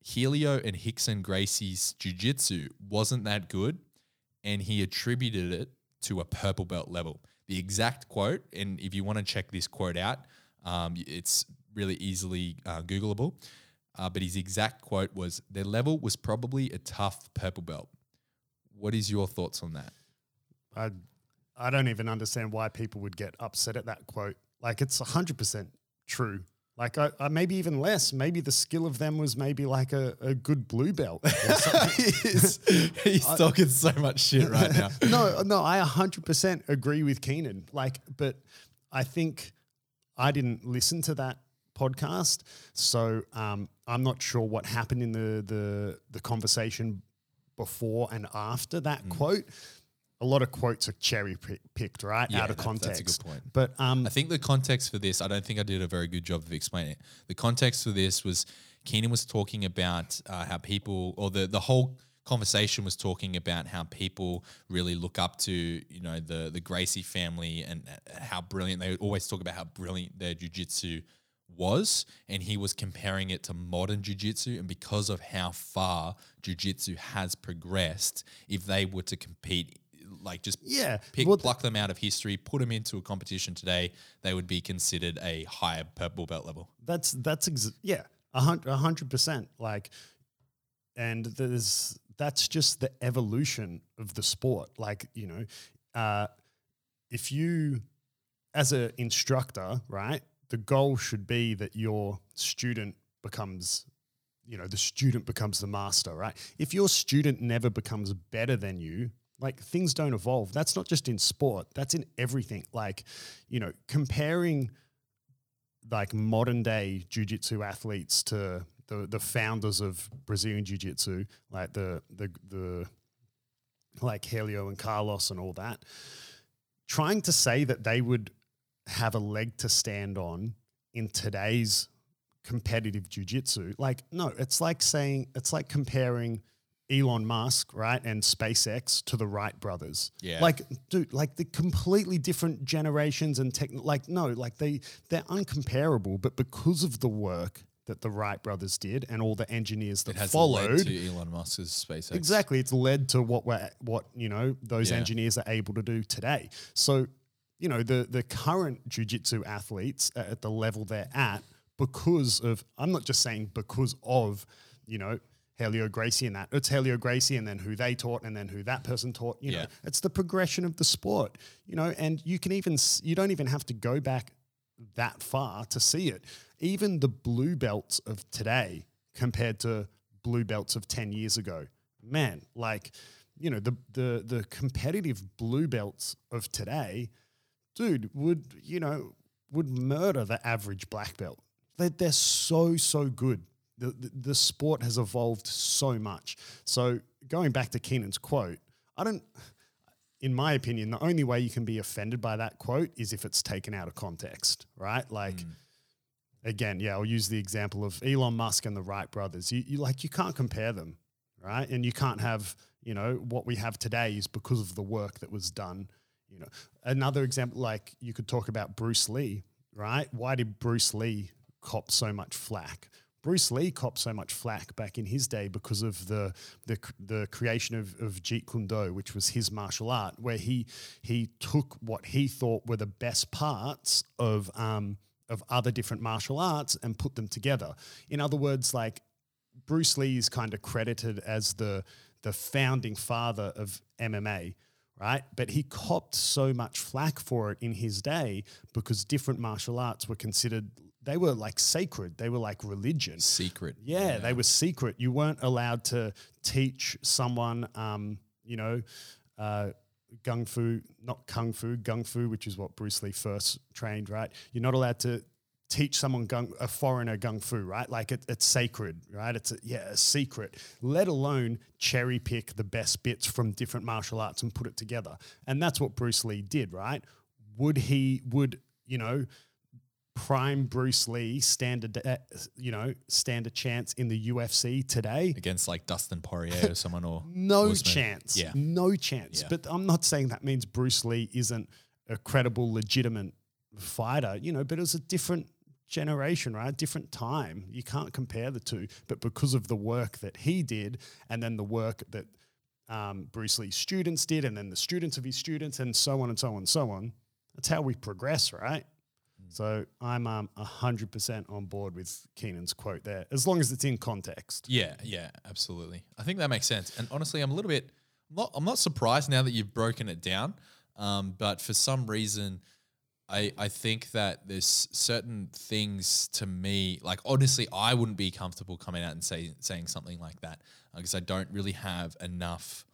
Helio and Rickson Gracie's Jiu Jitsu wasn't that good, and he attributed it to a purple belt level. The exact quote, and if you want to check this quote out, um, it's really easily uh, Googleable. Uh, but his exact quote was, "Their level was probably a tough purple belt." What is your thoughts on that? I, I don't even understand why people would get upset at that quote. Like it's hundred percent true. Like I, I, maybe even less. Maybe the skill of them was maybe like a, a good blue belt. or something. he's he's talking so much shit right now. no, no, I hundred percent agree with Keenan. Like, but I think I didn't listen to that podcast, so um, I'm not sure what happened in the the the conversation before and after that Mm. quote. A lot of quotes are cherry picked, right, Yeah, out of that- context. that's a good point. But um, I think the context for this, I don't think I did a very good job of explaining it. The context for this was Keenan was talking about uh, how people, or the the whole conversation was talking about how people really look up to, you know, the the Gracie family and uh, how brilliant they always talk about how brilliant their jujitsu was, and he was comparing it to modern jujitsu, and because of how far jujitsu has progressed, if they were to compete. Like just Yeah, pick, well, pluck them out of history, put them into a competition today, they would be considered a higher purple belt level. That's that's ex- yeah, a hun- a hundred percent. Like and there's that's just the evolution of the sport. Like you know, uh, if you as an instructor, right, the goal should be that your student becomes you know the student becomes the master right if your student never becomes better than you like things don't evolve. That's not just in sport that's in everything. Like you know comparing like modern day jiu-jitsu athletes to the the founders of Brazilian jiu-jitsu like the the the like Helio and Carlos and all that trying to say that they would have a leg to stand on in today's competitive jiu-jitsu like no it's like saying it's like comparing Elon Musk, right, and SpaceX to the Wright brothers. Yeah. Like, dude, like the completely different generations and tech. Like, no, like they they're uncomparable. But because of the work that the Wright brothers did and all the engineers that followed, led to Elon Musk's SpaceX. Exactly. It's led to what we're what, you know, those Yeah. engineers are able to do today. So, you know, the the current jiu-jitsu athletes at the level they're at because of I'm not just saying because of, you know, Helio Gracie and that. It's Helio Gracie and then who they taught and then who that person taught. You know, it's the progression of the sport, you know, and you can even you don't even have to go back that far to see it. Even the blue belts of today compared to blue belts of 10 years ago. Man, like, you know, the the the competitive blue belts of today, dude, would, you know, would murder the average black belt. They're, they're so, so good. The, the, the sport has evolved so much. So going back to Keenan's quote, I don't, in my opinion, the only way you can be offended by that quote is if it's taken out of context, right? Like, mm. again, yeah, I'll use the example of Elon Musk and the Wright brothers. You, you like, you can't compare them, right? And you can't have, you know, what we have today is because of the work that was done. You know, another example, like you could talk about Bruce Lee, right? Why did Bruce Lee cop so much flack? Bruce Lee copped so much flack back in his day because of the the, the creation of, of Jeet Kune Do, which was his martial art, where he he took what he thought were the best parts of um, of other different martial arts and put them together. In other words, like Bruce Lee is kind of credited as the the founding father of MMA, right? But he copped so much flack for it in his day because different martial arts were considered they were like sacred. They were like religion. Secret. Yeah, they were secret. You weren't allowed to teach someone, um, you know, uh, gung fu, not kung fu, gung fu, which is what Bruce Lee first trained, right? You're not allowed to teach someone gung, a foreigner gung fu, right? Like it, it's sacred, right? It's a, yeah, a secret. Let alone cherry pick the best bits from different martial arts and put it together. And that's what Bruce Lee did, right? Would he? Would you know? Prime Bruce Lee stand a da- you know stand a chance in the UFC today? Against like Dustin Poirier or someone or No Usman. chance. Yeah. No chance. Yeah. But I'm not saying that means Bruce Lee isn't a credible, legitimate fighter, you know, but it was a different generation, right? Different time. You can't compare the two. But because of the work that he did and then the work that um, Bruce Lee's students did and then the students of his students and so on and so on and so on, that's how we progress, right? So I'm um, 100% on board with Keenan's quote there, as long as it's in context. Yeah, yeah, absolutely. I think that makes sense. And honestly, I'm a little bit, I'm not, I'm not surprised now that you've broken it down. Um, but for some reason, I, I think that there's certain things to me, like honestly, I wouldn't be comfortable coming out and say, saying something like that because I don't really have enough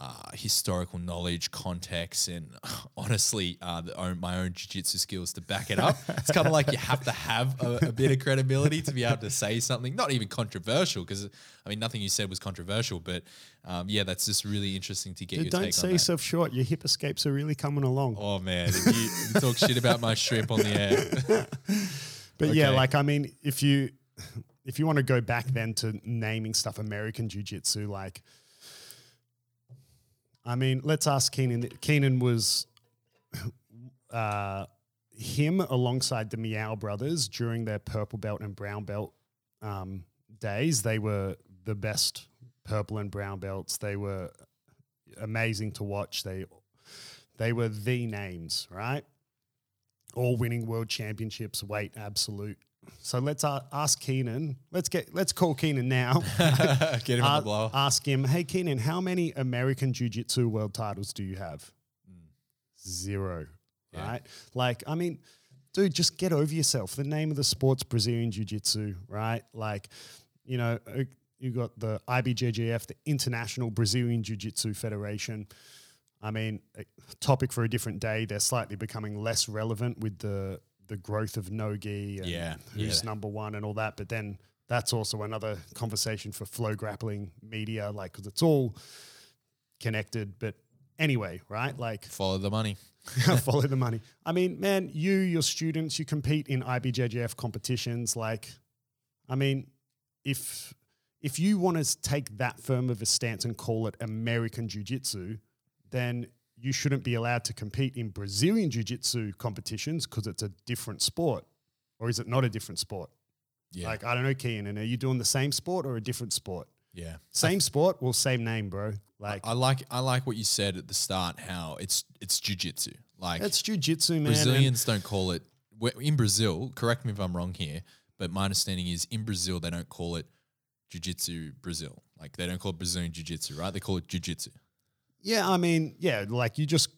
uh, historical knowledge, context, and honestly, uh, the own, my own jiu-jitsu skills to back it up. it's kind of like you have to have a, a bit of credibility to be able to say something, not even controversial, because I mean, nothing you said was controversial, but um, yeah, that's just really interesting to get Dude, your don't take sell yourself short. Your hip escapes are really coming along. Oh man, if you, if you talk shit about my shrimp on the air, But yeah, like I mean, if you if you want to go back then to naming stuff American Jiu Jitsu, like I mean, let's ask Keenan. Keenan was uh, him alongside the Miyao brothers during their purple belt and brown belt um, days. They were the best purple and brown belts. They were amazing to watch. They they were the names, right? all winning world championships, weight absolute so let's uh, ask Keenan. Let's get let's call Keenan now. Get him on Uh, the blower. ask him, hey Keenan, how many American Jiu Jitsu world titles do you have? Zero. Yeah. Right? Like, I mean, dude, just get over yourself. The name of the sport's Brazilian Jiu Jitsu, right? Like, you know, you got the IBJJF, the International Brazilian Jiu Jitsu Federation. I mean, a topic for a different day. They're slightly becoming less relevant with the the growth of nogi and Yeah, who's yeah. number one and all that. But then that's also another conversation for FloGrappling media, like because it's all connected. But anyway, right? Like Follow the money. follow the money. I mean, man, you, your students, you compete in IBJJF competitions. Like, I mean, if if you want to take that firm of a stance and call it American Jiu Jitsu, then you shouldn't be allowed to compete in Brazilian Jiu Jitsu competitions because it's a different sport. Or is it not a different sport? Yeah. Like, I don't know, Keenan, are you doing the same sport or a different sport? yeah. Same sport, well, same name, bro. Like, I like I like what you said at the start. How it's it's jujitsu. Like it's Jiu Jitsu, man. Brazilians don't call it in Brazil. Correct me if I'm wrong here, but my understanding is in Brazil they don't call it jiu-jitsu Brazil. Like they don't call it Brazilian jiu-jitsu, right? They call it jiu-jitsu. Yeah, I mean, yeah, like you just,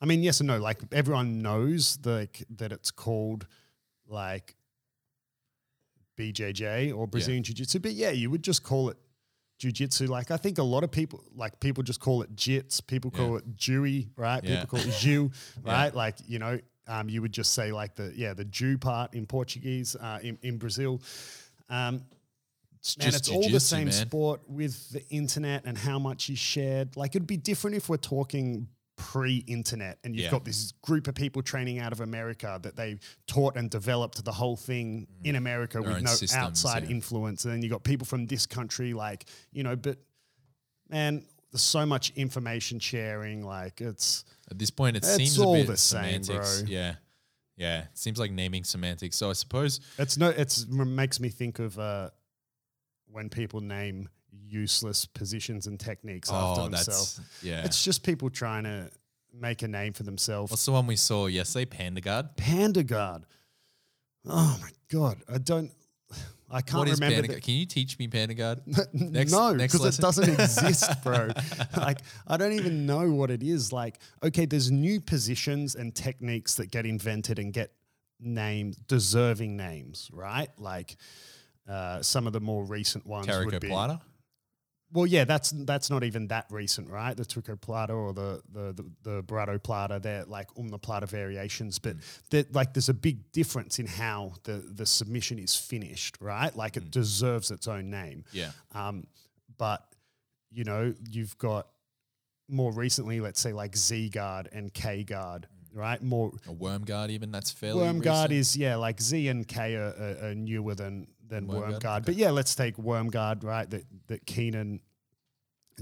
I mean, yes and no. Like everyone knows like that it's called like BJJ or Brazilian Jiu Jitsu, but yeah, you would just call it Jiu Jitsu. Like I think a lot of people, like people just call it Jits. People call it Jewy, right? Yeah. People call it Jiu, Yeah. right? Like you know, um, you would just say like the yeah the Jew part in Portuguese uh, in in Brazil. Um, It's Man, just it's all the same man. sport with the internet and how much is shared. Like it'd be different if we're talking pre-internet and you've Yeah. got this group of people training out of America that they taught and developed the whole thing in America Mm. Their with no systems, outside yeah. influence. And then you got people from this country, like, you know, but man, there's so much information sharing. Like it's At this point, it It's seems all a bit the same, semantics. bro. Yeah, yeah. It seems like naming semantics. So I suppose it's no it's it makes me think of uh when people name useless positions and techniques oh, after oh, themselves. that's yeah. It's just people trying to make a name for themselves. What's the one we saw yesterday? Panda guard. Panda Guard. Oh my god, I don't. I can't What is remember. the- Can you teach me panda guard? Next- no, because it doesn't exist, bro. like I don't even know what it is. Like, okay, there's new positions and techniques that get invented and get names, deserving names, right? Like uh, some of the more recent ones would Carico be. Plata. Well, yeah, that's that's not even that recent, right? The Tarikoplata or the the the, the Baratoplata, they're like Omoplata variations, but that like there's a big difference in how the the submission is finished, right? Like it deserves its own name. Yeah. Um, but you know, you've got more recently, let's say like Z guard and K guard, right? More A worm guard, even that's fairly. Worm guard is yeah, like Z and K are, are, are newer than than Worm Worm, Guard, guard. But yeah, let's take Worm guard, right? That that Keenan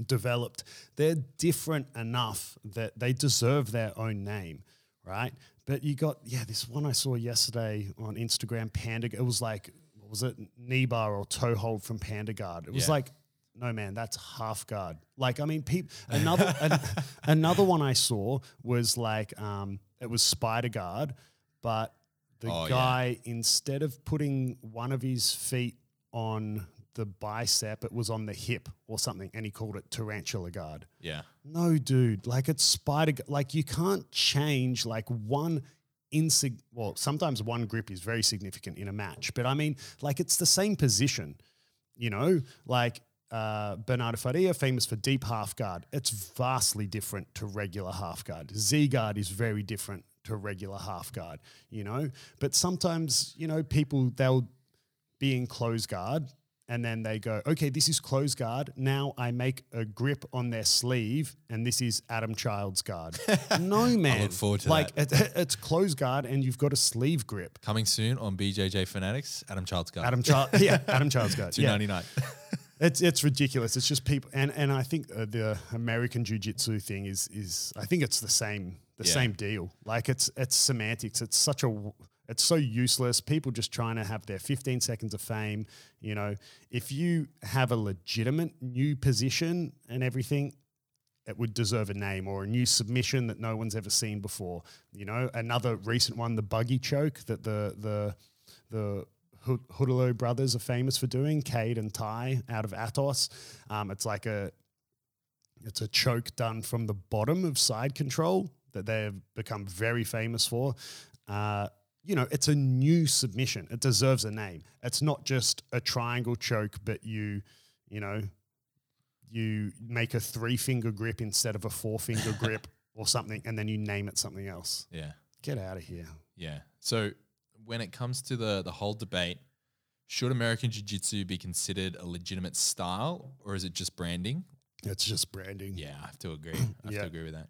developed. They're different enough that they deserve their own name, right? But you got yeah, this one I saw yesterday on Instagram, Panda. It was like what was it, knee bar or toe hold from Panda Guard. It was Yeah. like. No man, that's half guard. Like I mean, peop, another an, another one I saw was like um, it was Spider Guard, but the Oh, yeah. guy instead of putting one of his feet on the bicep, it was on the hip or something, and he called it tarantula guard. Yeah. No, dude, like it's spider. Like you can't change like one insig. Well, sometimes one grip is very significant in a match, but I mean, like it's the same position. You know, like uh, Bernardo Faria, famous for deep half guard. It's vastly different to regular half guard. Z guard is very different to regular half guard. You know, but sometimes you know people they'll be in close guard and then they go, okay, this is close guard. Now I make a grip on their sleeve and this is Adam Child's guard. no, man. look forward to like It, it's close guard and you've got a sleeve grip. Coming soon on BJJ Fanatics, Adam Child's guard. Adam Child, yeah, Adam Child's guard. two ninety nine. It's it's ridiculous. It's just people, and and I think uh, the American Jiu Jitsu thing is is I think it's the same the Yeah. same deal. Like it's it's semantics. It's such a it's so useless. People just trying to have their 15 seconds of fame. You know, if you have a legitimate new position and everything, it would deserve a name or a new submission that no one's ever seen before. You know, another recent one, the buggy choke that the the the Hu- Ruotolo brothers are famous for doing. Cade and Ty out of Atos. Um, it's like a it's a choke done from the bottom of side control that they've become very famous for. Uh, you know, it's a new submission. It deserves a name. It's not just a triangle choke, but you, you know, you make a three finger grip instead of a four finger grip or something, and then you name it something else. Yeah. Get out of here. Yeah. So when it comes to the the whole debate, should American Jiu Jitsu be considered a legitimate style or is it just branding? It's just branding. Yeah, I have to agree. I have Yeah. to agree with that.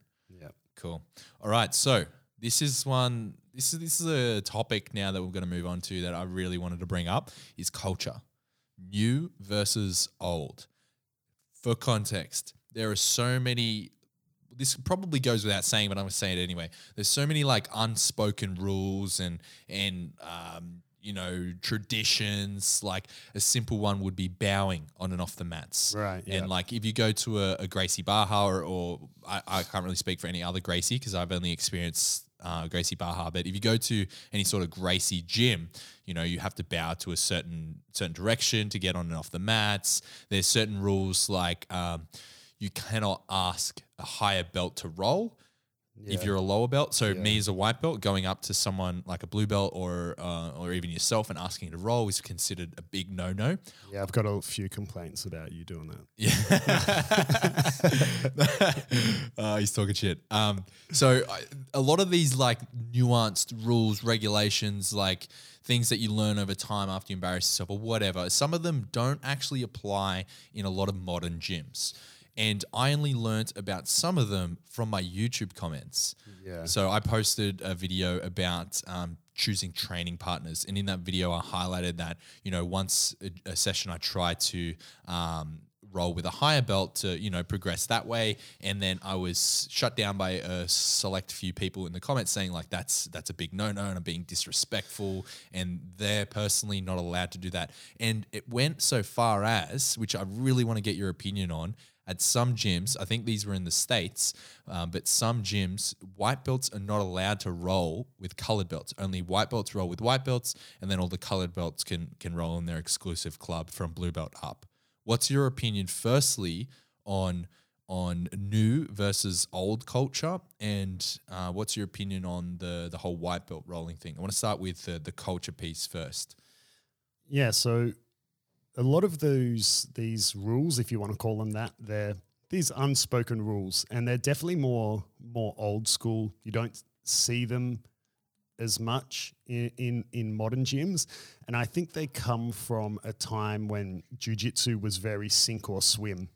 Cool. All right. So this is one. This is this is a topic now that we're going to move on to that I really wanted to bring up is culture, new versus old. For context, there are so many. This probably goes without saying, but I'm going to say it anyway. There's so many like unspoken rules and and um, you know traditions. Like a simple one would be bowing on and off the mats, Right, yeah. And like if you go to a, a Gracie Barra or, or I, I can't really speak for any other Gracie because I've only experienced uh, Gracie Barra. But if you go to any sort of Gracie gym, you know you have to bow to a certain certain direction to get on and off the mats. There's certain rules like um, you cannot ask a higher belt to roll. If you're a lower belt, so me as a white belt going up to someone like a blue belt or uh, or even yourself and asking to roll is considered a big no no. Yeah, I've got a few complaints about you doing that. Yeah, uh, he's talking shit. Um, so I, a lot of these like nuanced rules, regulations, like things that you learn over time after you embarrass yourself or whatever, some of them don't actually apply in a lot of modern gyms. And I only learnt about some of them from my YouTube comments. Yeah. So I posted a video about um, choosing training partners, and in that video, I highlighted that you know once a, a session I try to um, roll with a higher belt to you know progress that way, and then I was shut down by a select few people in the comments saying like that's that's a big no no, and I'm being disrespectful, and they're personally not allowed to do that. And it went so far as, which I really want to get your opinion on at some gyms, I think these were in the States, um, but some gyms, white belts are not allowed to roll with colored belts. Only white belts roll with white belts, and then all the colored belts can, can roll in their exclusive club from blue belt up. What's your opinion, firstly, on on new versus old culture, and uh, what's your opinion on the the whole white belt rolling thing? I want to start with the, the culture piece first. Yeah, so a lot of those these rules, if you want to call them that, they're these unspoken rules, and they're definitely more more old school. You don't see them as much in, in in modern gyms, and I think they come from a time when jujitsu was very sink or swim.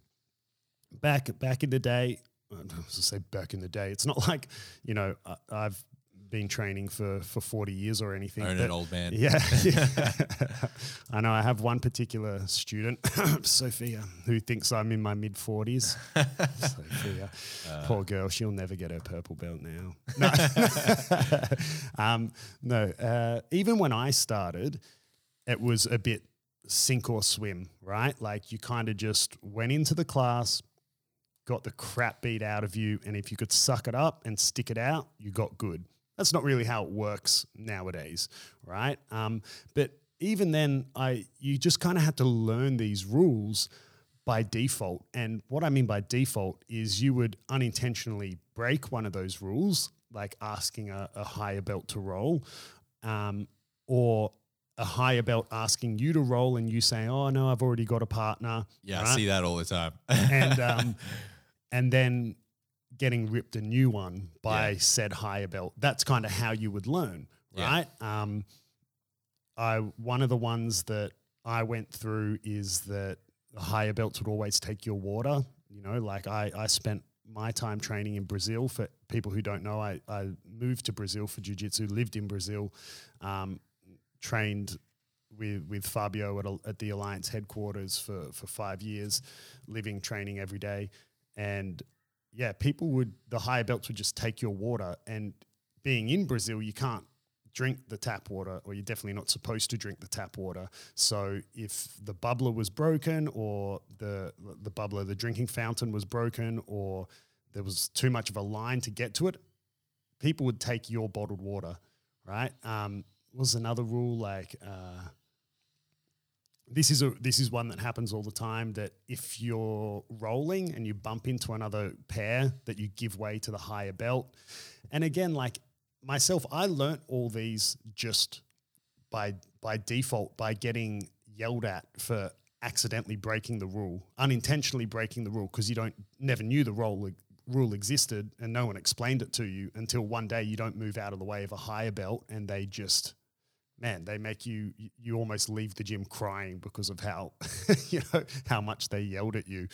Back back in the day, I was say back in the day. It's not like you know I, I've been training for for forty years or anything. Own but- it, old man. yeah, yeah. I know. I have one particular student, Sophia, who thinks I'm in my mid forties. Sophia, poor girl, she'll never get her purple belt now. No, um, no. Uh, even when I started, it was a bit sink or swim, right? Like you kind of just went into the class, got the crap beat out of you, and if you could suck it up and stick it out, you got good. That's not really how it works nowadays, right? Um, but even then, I you just kind of had to learn these rules by default. And what I mean by default is you would unintentionally break one of those rules, like asking a, a higher belt to roll, um, or a higher belt asking you to roll, and you say, "Oh no, I've already got a partner." Yeah, I see that all the time. and um, and then getting ripped a new one by Yeah. said higher belt. That's kind of how you would learn, Yeah. right? Um, I one of the ones that I went through is that the higher belts would always take your water. You know, like I I spent my time training in Brazil. For people who don't know, I I moved to Brazil for jiu-jitsu, lived in Brazil, um, trained with with Fabio at, a, at the Alliance headquarters for for five years, living training every day, and yeah, people would the higher belts would just take your water, and being in Brazil, you can't drink the tap water, or you're definitely not supposed to drink the tap water. So if the bubbler was broken, or the the bubbler, the drinking fountain was broken, or there was too much of a line to get to it, people would take your bottled water, right? Um, was another rule like uh, this is a this is one that happens all the time that if you're rolling and you bump into another pair that you give way to the higher belt. And again like myself i learnt all these just by by default by getting yelled at for accidentally breaking the rule unintentionally breaking the rule because you don't never knew the rule rule existed and no one explained it to you until one day you don't move out of the way of a higher belt and they just man, they make you you almost leave the gym crying because of how you know how much they yelled at you.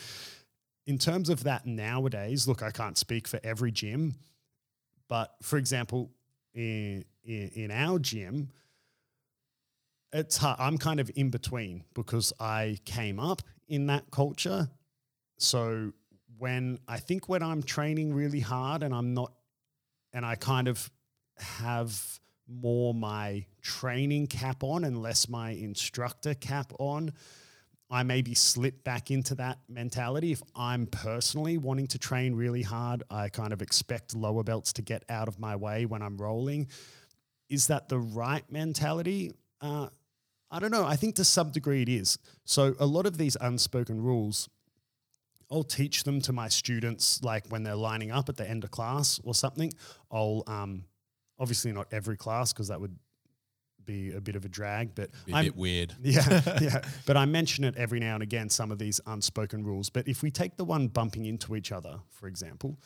In terms of that nowadays, look, I can't speak for every gym, but for example, in in, in our gym, it's hard. I'm kind of in between because I came up in that culture. So when I think when I'm training really hard and I'm not, and I kind of have more my training cap on and less my instructor cap on, I maybe slip back into that mentality. If I'm personally wanting to train really hard, I kind of expect lower belts to get out of my way when I'm rolling. Is that the right mentality? Uh, I don't know. I think to some degree it is. So, a lot of these unspoken rules, I'll teach them to my students, like when they're lining up at the end of class or something. I'll um, obviously not every class because that would be a bit of a drag, but Be a bit weird. yeah, yeah. But I mention it every now and again, some of these unspoken rules. But if we take the one bumping into each other, for example,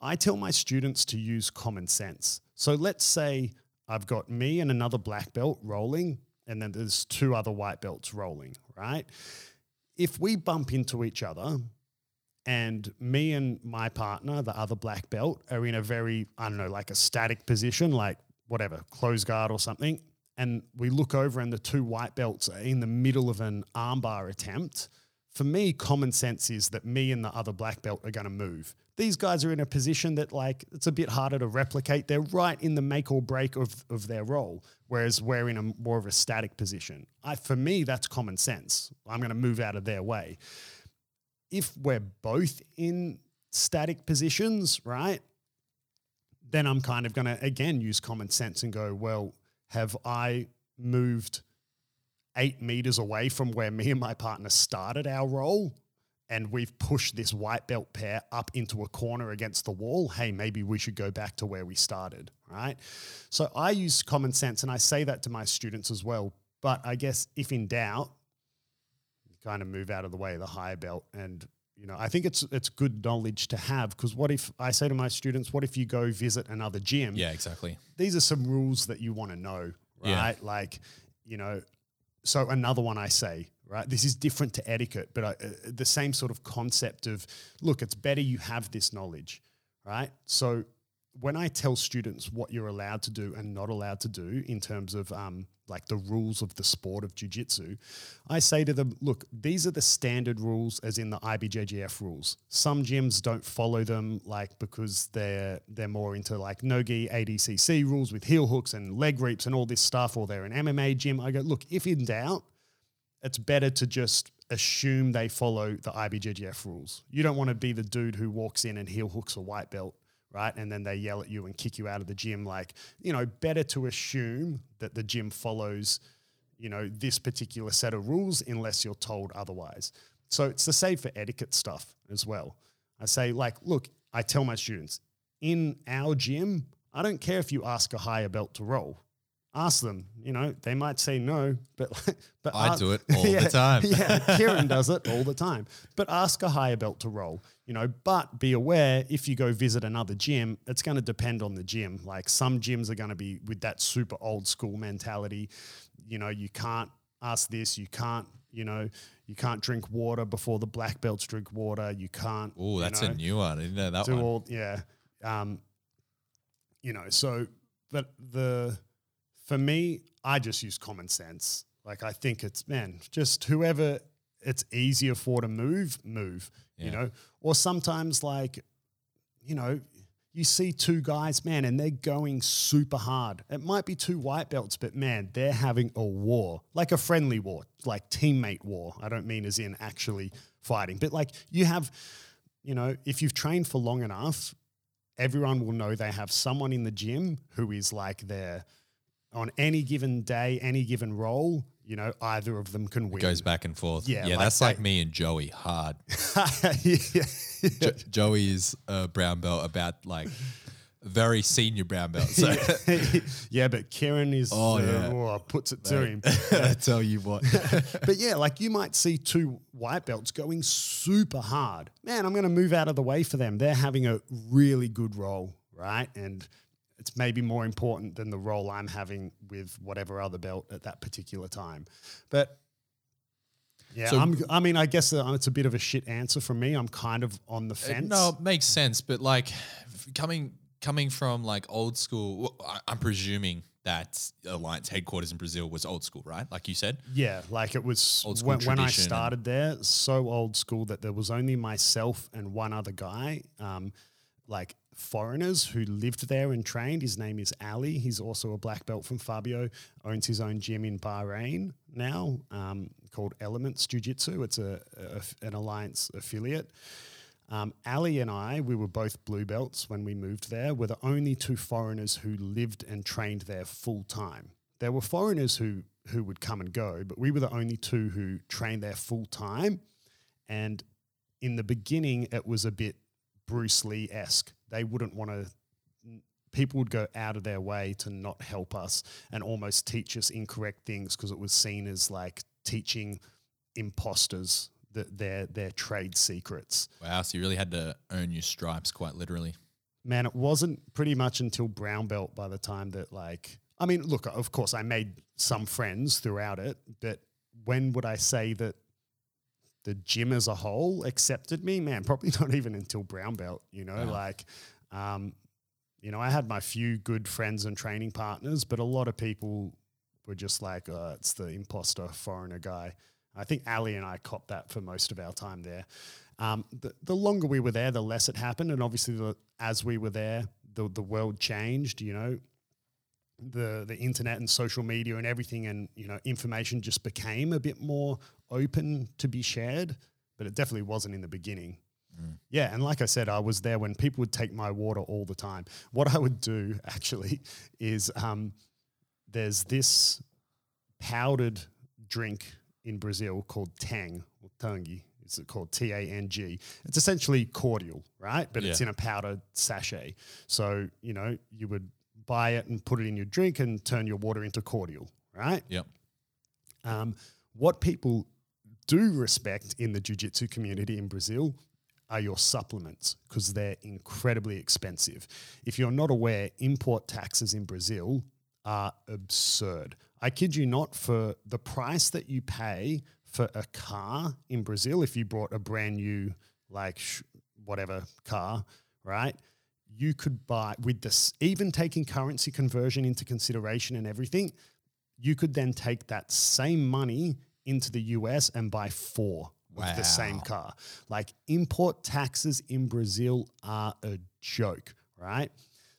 I tell my students to use common sense. So let's say I've got me and another black belt rolling, and then there's two other white belts rolling, right? If we bump into each other, and me and my partner, the other black belt, are in a very, I don't know, like a static position, like whatever, close guard or something. And we look over and the two white belts are in the middle of an armbar attempt. For me, common sense is that me and the other black belt are going to move. These guys are in a position that, like, it's a bit harder to replicate. They're right in the make or break of, of their role, whereas we're in a more of a static position. I, for me, that's common sense. I'm going to move out of their way if we're both in static positions, right, then I'm kind of going to again use common sense and go, well, have I moved eight meters away from where me and my partner started our roll? And we've pushed this white belt pair up into a corner against the wall. Hey, maybe we should go back to where we started, right? So I use common sense and I say that to my students as well. But I guess if in doubt, kind of move out of the way of the higher belt and you know i think it's it's good knowledge to have because what if i say to my students what if you go visit another gym Yeah, exactly. these are some rules that you want to know Yeah. right like you know so another one i say right this is different to etiquette but I, uh, the same sort of concept of look it's better you have this knowledge right so when i tell students what you're allowed to do and not allowed to do in terms of um, like the rules of the sport of jiu-jitsu i say to them look these are the standard rules as in the ibjjf rules some gyms don't follow them like because they're they're more into like nogi adcc rules with heel hooks and leg reaps and all this stuff or they're an mma gym i go look if in doubt it's better to just assume they follow the IBJJF rules. You don't want to be the dude who walks in and heel hooks a white belt, right? And then they yell at you and kick you out of the gym. Like, you know, better to assume that the gym follows, you know, this particular set of rules unless you're told otherwise. So it's the same for etiquette stuff as well. I say, like, look, I tell my students in our gym, I don't care if you ask a higher belt to roll. Ask them, you know, they might say no, but but I ask- do it all the time. yeah, Kieran does it all the time. But ask a higher belt to roll, you know. But be aware if you go visit another gym, it's going to depend on the gym. Like some gyms are going to be with that super old school mentality. You know, you can't ask this, you can't, you know, you can't drink water before the black belts drink water. You can't. Oh, you that's know, a new one. I didn't know that do one. all yeah um you know so but the for me i just use common sense. Like i think it's man just whoever it's easier for to move move you know? Or sometimes like you know you see two guys man and they're going super hard. It might be two white belts but man they're having a war like a friendly war like teammate war. I don't mean as in actually fighting but like you have you know, if you've trained for long enough, everyone will know they have someone in the gym who is like their on any given day, any given role, you know, either of them can win. Goes back and forth. Yeah, yeah, like that's like me and Joey hard. yeah. Jo- Joey is a brown belt about like very senior brown belt. So yeah, but Kieran is Oh, uh, yeah. oh, puts it to him. I tell you what. but yeah, like you might see two white belts going super hard. Man, I'm going to move out of the way for them. They're having a really good role, right? And it's maybe more important than the role I'm having with whatever other belt at that particular time. But yeah, So- I'm, I mean, I guess uh, it's a bit of a shit answer from me. I'm kind of on the fence. No, it makes sense, but like coming coming from like old school, I'm presuming that Alliance headquarters in Brazil was old school, right? Like you said. Yeah, like it was Old school when, when I started there, so old school that there was only myself and one other guy, um, like foreigners who lived there and trained. His name is Ali. He's also a black belt from Fabio, owns his own gym in Bahrain now um, called Elements Jiu Jitsu. It's a, a- an alliance affiliate. Um, Ali and I, we were both blue belts when we moved there, were the only two foreigners who lived and trained there full time. There were foreigners who who would come and go, but we were the only two who trained there full time. And in the beginning, it was a bit Bruce Lee esque. They wouldn't want to. People would go out of their way to not help us and almost teach us incorrect things because it was seen as like teaching imposters that their their trade secrets. Wow, so you really had to earn your stripes quite literally. man, it wasn't pretty much until brown belt by the time that like I mean, look, of course I made some friends throughout it, but when would I say that the gym as a whole accepted me? Man, probably not even until brown belt, you know, Wow. like um, you know, I had my few good friends and training partners, but a lot of people were just like, uh, it's the imposter foreigner guy. I think Ali and I copped that for most of our time there. Um, the, the longer we were there, the less it happened. And obviously, the, as we were there, the, the world changed, you know, the, the internet and social media and everything and, you know, information just became a bit more open to be shared, but it definitely wasn't in the beginning. Yeah, and like I said, I was there when people would take my water all the time. What I would do actually is um, there's this powdered drink in Brazil called Tang or Tangi. It's called T A N G. It's essentially cordial, right? But it's in a powdered sachet. So, you know, you would buy it and put it in your drink and turn your water into cordial, right? Yep. Um, what people do respect in the jiu-jitsu community in Brazil are your supplements because they're incredibly expensive. If you're not aware, import taxes in Brazil are absurd. I kid you not, for the price that you pay for a car in Brazil, if you brought a brand new, like sh- whatever car, right? You could buy with this, even taking currency conversion into consideration and everything, you could then take that same money into the US and buy four of the same car. Like import taxes in Brazil are a joke, right?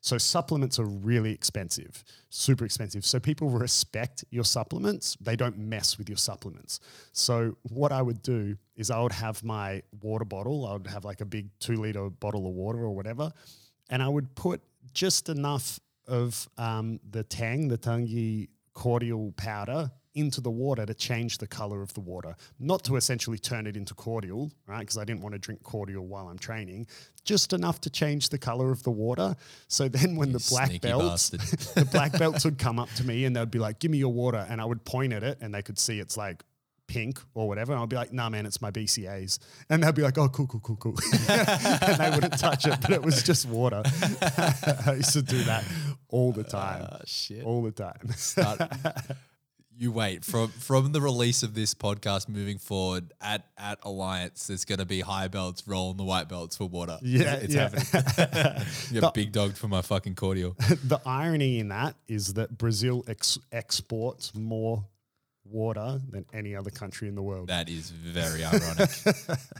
So supplements are really expensive, super expensive. So people respect your supplements. They don't mess with your supplements. So what I would do is I would have my water bottle. I would have like a big two liter bottle of water or whatever, and I would put just enough of um, the tang, the tangi cordial powder into the water to change the color of the water, not to essentially turn it into cordial, right? Because I didn't want to drink cordial while I'm training, just enough to change the color of the water. So then when the black belts, the black belts would come up to me and they'd be like, "Give me your water," and I would point at it and they could see it's like pink or whatever. And I'd be like, nah, man, it's my BCAAs. And they'd be like, oh, cool, cool, cool, cool. and they wouldn't touch it, but it was just water. I used to do that all the time. Ah, shit. All the time. You wait from from the release of this podcast moving forward at at Alliance. There's going to be high belts rolling the white belts for water. Yeah, it's yeah. happening. you got big dogged for my fucking cordial. the irony in that is that Brazil ex- exports more water than any other country in the world. That is very ironic.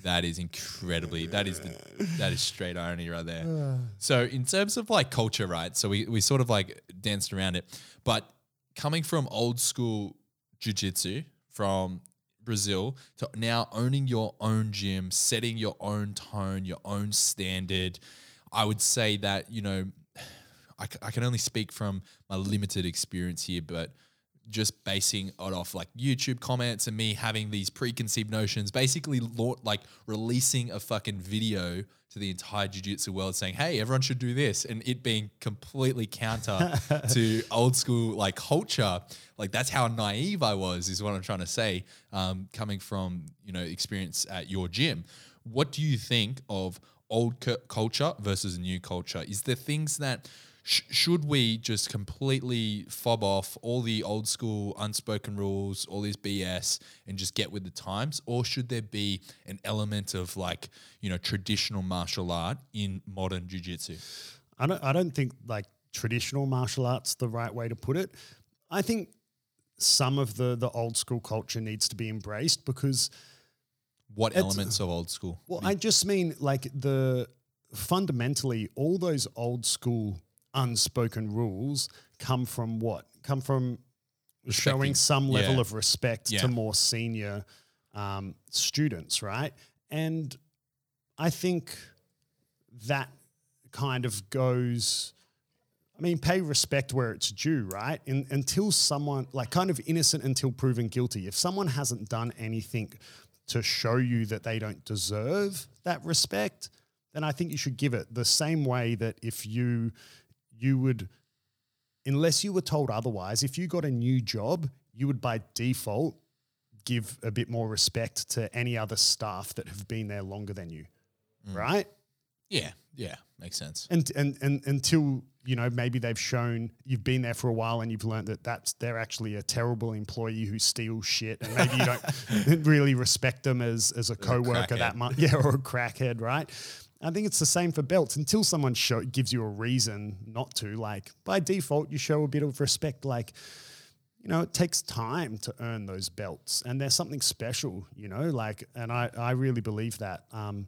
that is incredibly. That is the, that is straight irony right there. So in terms of like culture, right? So we we sort of like danced around it, but coming from old school jujitsu from Brazil to now owning your own gym, setting your own tone, your own standard, I would say that you know. I, I can only speak from my limited experience here, but just basing it off like YouTube comments and me having these preconceived notions, basically like releasing a fucking video to the entire jiu-jitsu world saying, "Hey, everyone should do this," and it being completely counter to old school like culture. Like that's how naive I was, is what I'm trying to say. Um, coming from you know experience at your gym, what do you think of old cu- culture versus new culture? Is there things that sh- should we just completely fob off all the old school unspoken rules, all this BS, and just get with the times, or should there be an element of like you know traditional martial art in modern jiu-jitsu? I don't I don't think like traditional martial arts the right way to put it. I think some of the the old school culture needs to be embraced because What elements of old school? well I just mean like the fundamentally all those old school unspoken rules come from what? Come from showing some level Yeah. of respect Yeah. to more senior um, students, right? And I think that kind of goes. I mean, pay respect where it's due, right? In, until someone, like, kind of innocent until proven guilty. If someone hasn't done anything to show you that they don't deserve that respect, then I think you should give it the same way that if you you would unless you were told otherwise, if you got a new job, you would by default give a bit more respect to any other staff that have been there longer than you, mm. right? Yeah, yeah, makes sense. And, and and until you know maybe they've shown you've been there for a while and you've learned that that's they're actually a terrible employee who steals shit and maybe you don't really respect them as as a coworker that much yeah or a crackhead right I think it's the same for belts until someone show, gives you a reason not to like by default you show a bit of respect like you know, it takes time to earn those belts, and there's something special, you know, like, and I, I really believe that. Um,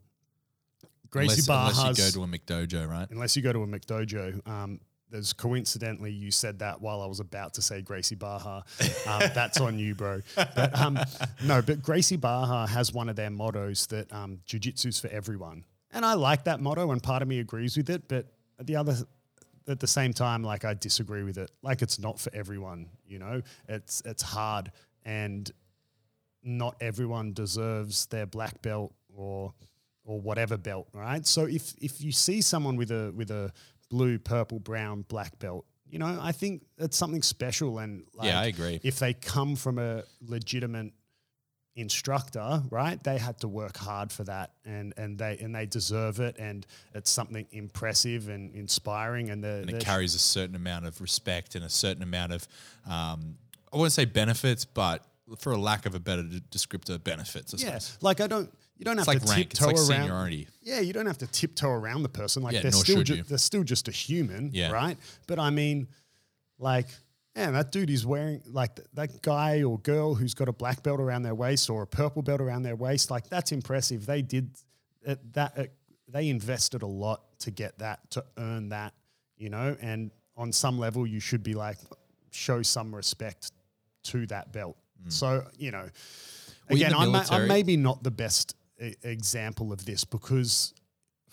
Gracie Unless, Barras, unless you go to a McDojo, right? unless you go to a McDojo, um, there's coincidentally you said that while I was about to say Gracie Barra. Um, that's on you, bro. But um, no, but Gracie Barra has one of their mottos that um, jiu-jitsu's for everyone, and I like that motto, and part of me agrees with it. But at the other, at the same time, like I disagree with it. Like it's not for everyone, you know. It's it's hard, and not everyone deserves their black belt or or whatever belt, right? So if if you see someone with a with a blue, purple, brown, black belt, you know, I think it's something special. And like, Yeah, I agree. If they come from a legitimate instructor, right? They had to work hard for that, and and they and they deserve it, and it's something impressive and inspiring, and the and it carries a certain amount of respect and a certain amount of um, I wouldn't say benefits, but for a lack of a better descriptor, benefits. I yeah, like I don't. You don't It's have like to rank. It's tiptoe like around. seniority. Yeah, you don't have to tiptoe around the person. Like Yeah, they're still ju- they're still just a human, Yeah. right? But I mean, like, man, that dude is wearing like th- that guy or girl who's got a black belt around their waist or a purple belt around their waist. Like that's impressive. They did it, that. It, they invested a lot to get that to earn that, you know. And on some level, you should be like show some respect to that belt. So you know, Mm. Well, again, I'm, I'm maybe not the best example of this because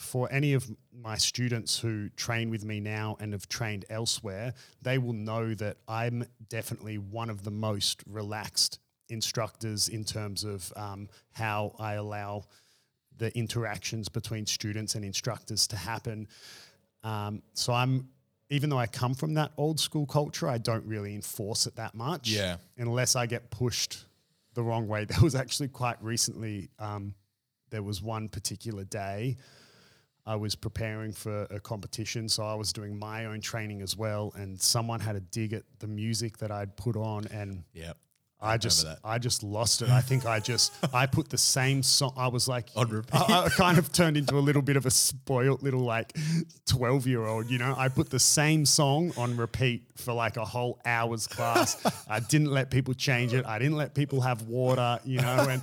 for any of my students who train with me now and have trained elsewhere, they will know that I'm definitely one of the most relaxed instructors in terms of um, how I allow the interactions between students and instructors to happen. Um, so I'm, even though I come from that old school culture, I don't really enforce it that much. Yeah. Unless I get pushed the wrong way. There was actually quite recently, um, there was one particular day I was preparing for a competition. So I was doing my own training as well. And someone had a dig at the music that I'd put on. And Yep. I just that. I just lost it. I think I just I put the same song. I was like On repeat. I, I kind of turned into a little bit of a spoilt little like twelve year old. You know, I put the same song on repeat for like a whole hour's class. I didn't let people change it. I didn't let people have water. You know, and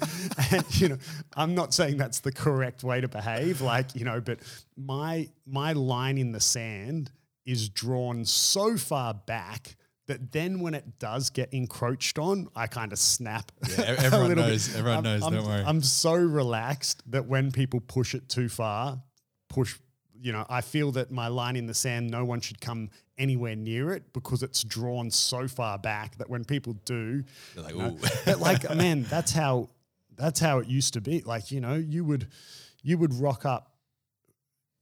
and you know, I'm not saying that's the correct way to behave. Like you know, but my my line in the sand is drawn so far back that then when it does get encroached on, I kind of snap. Yeah, everyone little bit. knows- everyone knows, I'm, don't worry. I'm so relaxed that when people push it too far, push, you know, I feel that my line in the sand, no one should come anywhere near it because it's drawn so far back that when people do, They're like, you know, "Ooh." but like man, that's how that's how it used to be. Like you know, you would you would rock up.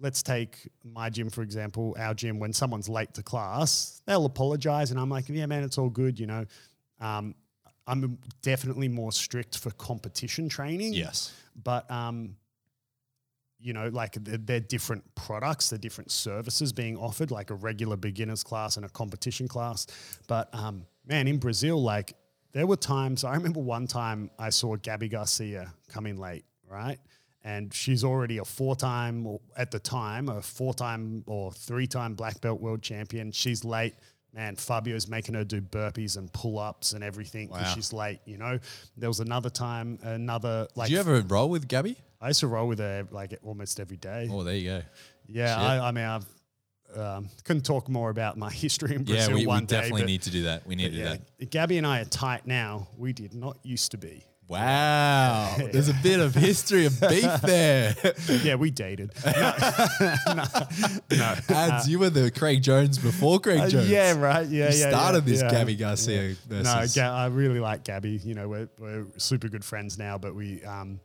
Let's take my gym for example. Our gym, when someone's late to class, they'll apologize, and I'm like, yeah, man, it's all good. You know, um, I'm definitely more strict for competition training. Yes. but um, you know, like they're, they're different products, they're different services being offered, like a regular beginners class and a competition class. But um, man, in Brazil, like there were times, I remember one time I saw Gabby Garcia come in late, right? And she's already a four time, at the time, a four time or three time black belt world champion. She's late. Man, Fabio's making her do burpees and pull ups and everything because Wow. she's late, you know? There was another time, another, like, Did you ever roll with Gabby? I used to roll with her like almost every day. Oh, there you go. yeah, shit. I, I mean, I've um, couldn't talk more about my history in Yeah, Brazil we, we one day. definitely but- need to do that. We need to do yeah, that. Gabby and I are tight now. We did not used to be. Wow. There's a bit of history of beef there. Yeah, we dated. No, no, no. Ads, you were the Craig Jones before Craig Uh, Jones. yeah, right. Yeah, You yeah. started yeah, this yeah. Gabby Garcia No, versus. Ga- I really like Gabby. You know, we're, we're super good friends now, but we um,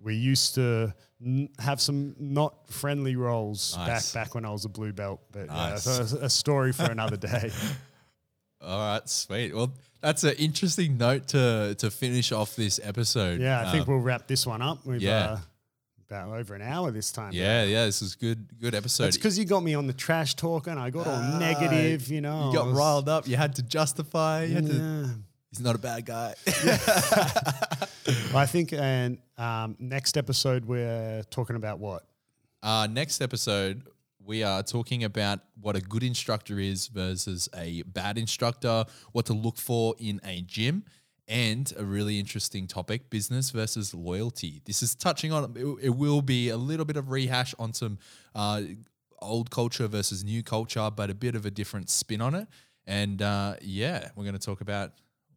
we used to n- have some not friendly roles Nice. back back when I was a blue belt. But yeah, so a story for another day. All right, sweet. Well, that's an interesting note to to finish off this episode. Yeah, I think Um, we'll wrap this one up. We've yeah. uh, about over an hour this time. yeah, yeah. This is good. Good episode. It's because you got me on the trash talk and I got all negative, you know. you got was- riled up. You had to justify. You had to. Yeah. He's not a bad guy. Well, I think and um, next episode we're talking about what? Uh, next episode, we are talking about what a good instructor is versus a bad instructor, what to look for in a gym, and a really interesting topic business versus loyalty. This is touching on, it, will be a little bit of rehash on some uh, old culture versus new culture, but a bit of a different spin on it. And uh, yeah, we're going to talk about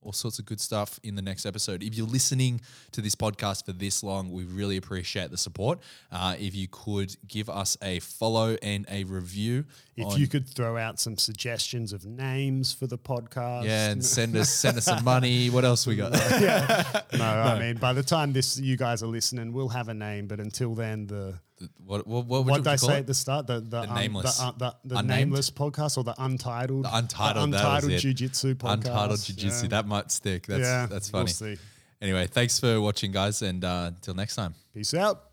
all sorts of good stuff in the next episode. If you're listening to this podcast for this long, we really appreciate the support. Uh, if you could give us a follow and a review, If on- you could throw out some suggestions of names for the podcast. yeah, and send us send us some money. What else we got? no, I mean, by the time this you guys are listening, we'll have a name. But until then, the what what, what, would what you did I call say it? at the start? The the, un- nameless. the, uh, the, the nameless podcast or the untitled, The untitled, was untitled it. jiu-jitsu podcast. Untitled jiu-jitsu. Yeah. That might stick. That's Yeah, that's we'll funny. see. Anyway, thanks for watching, guys, and uh, until next time. Peace out.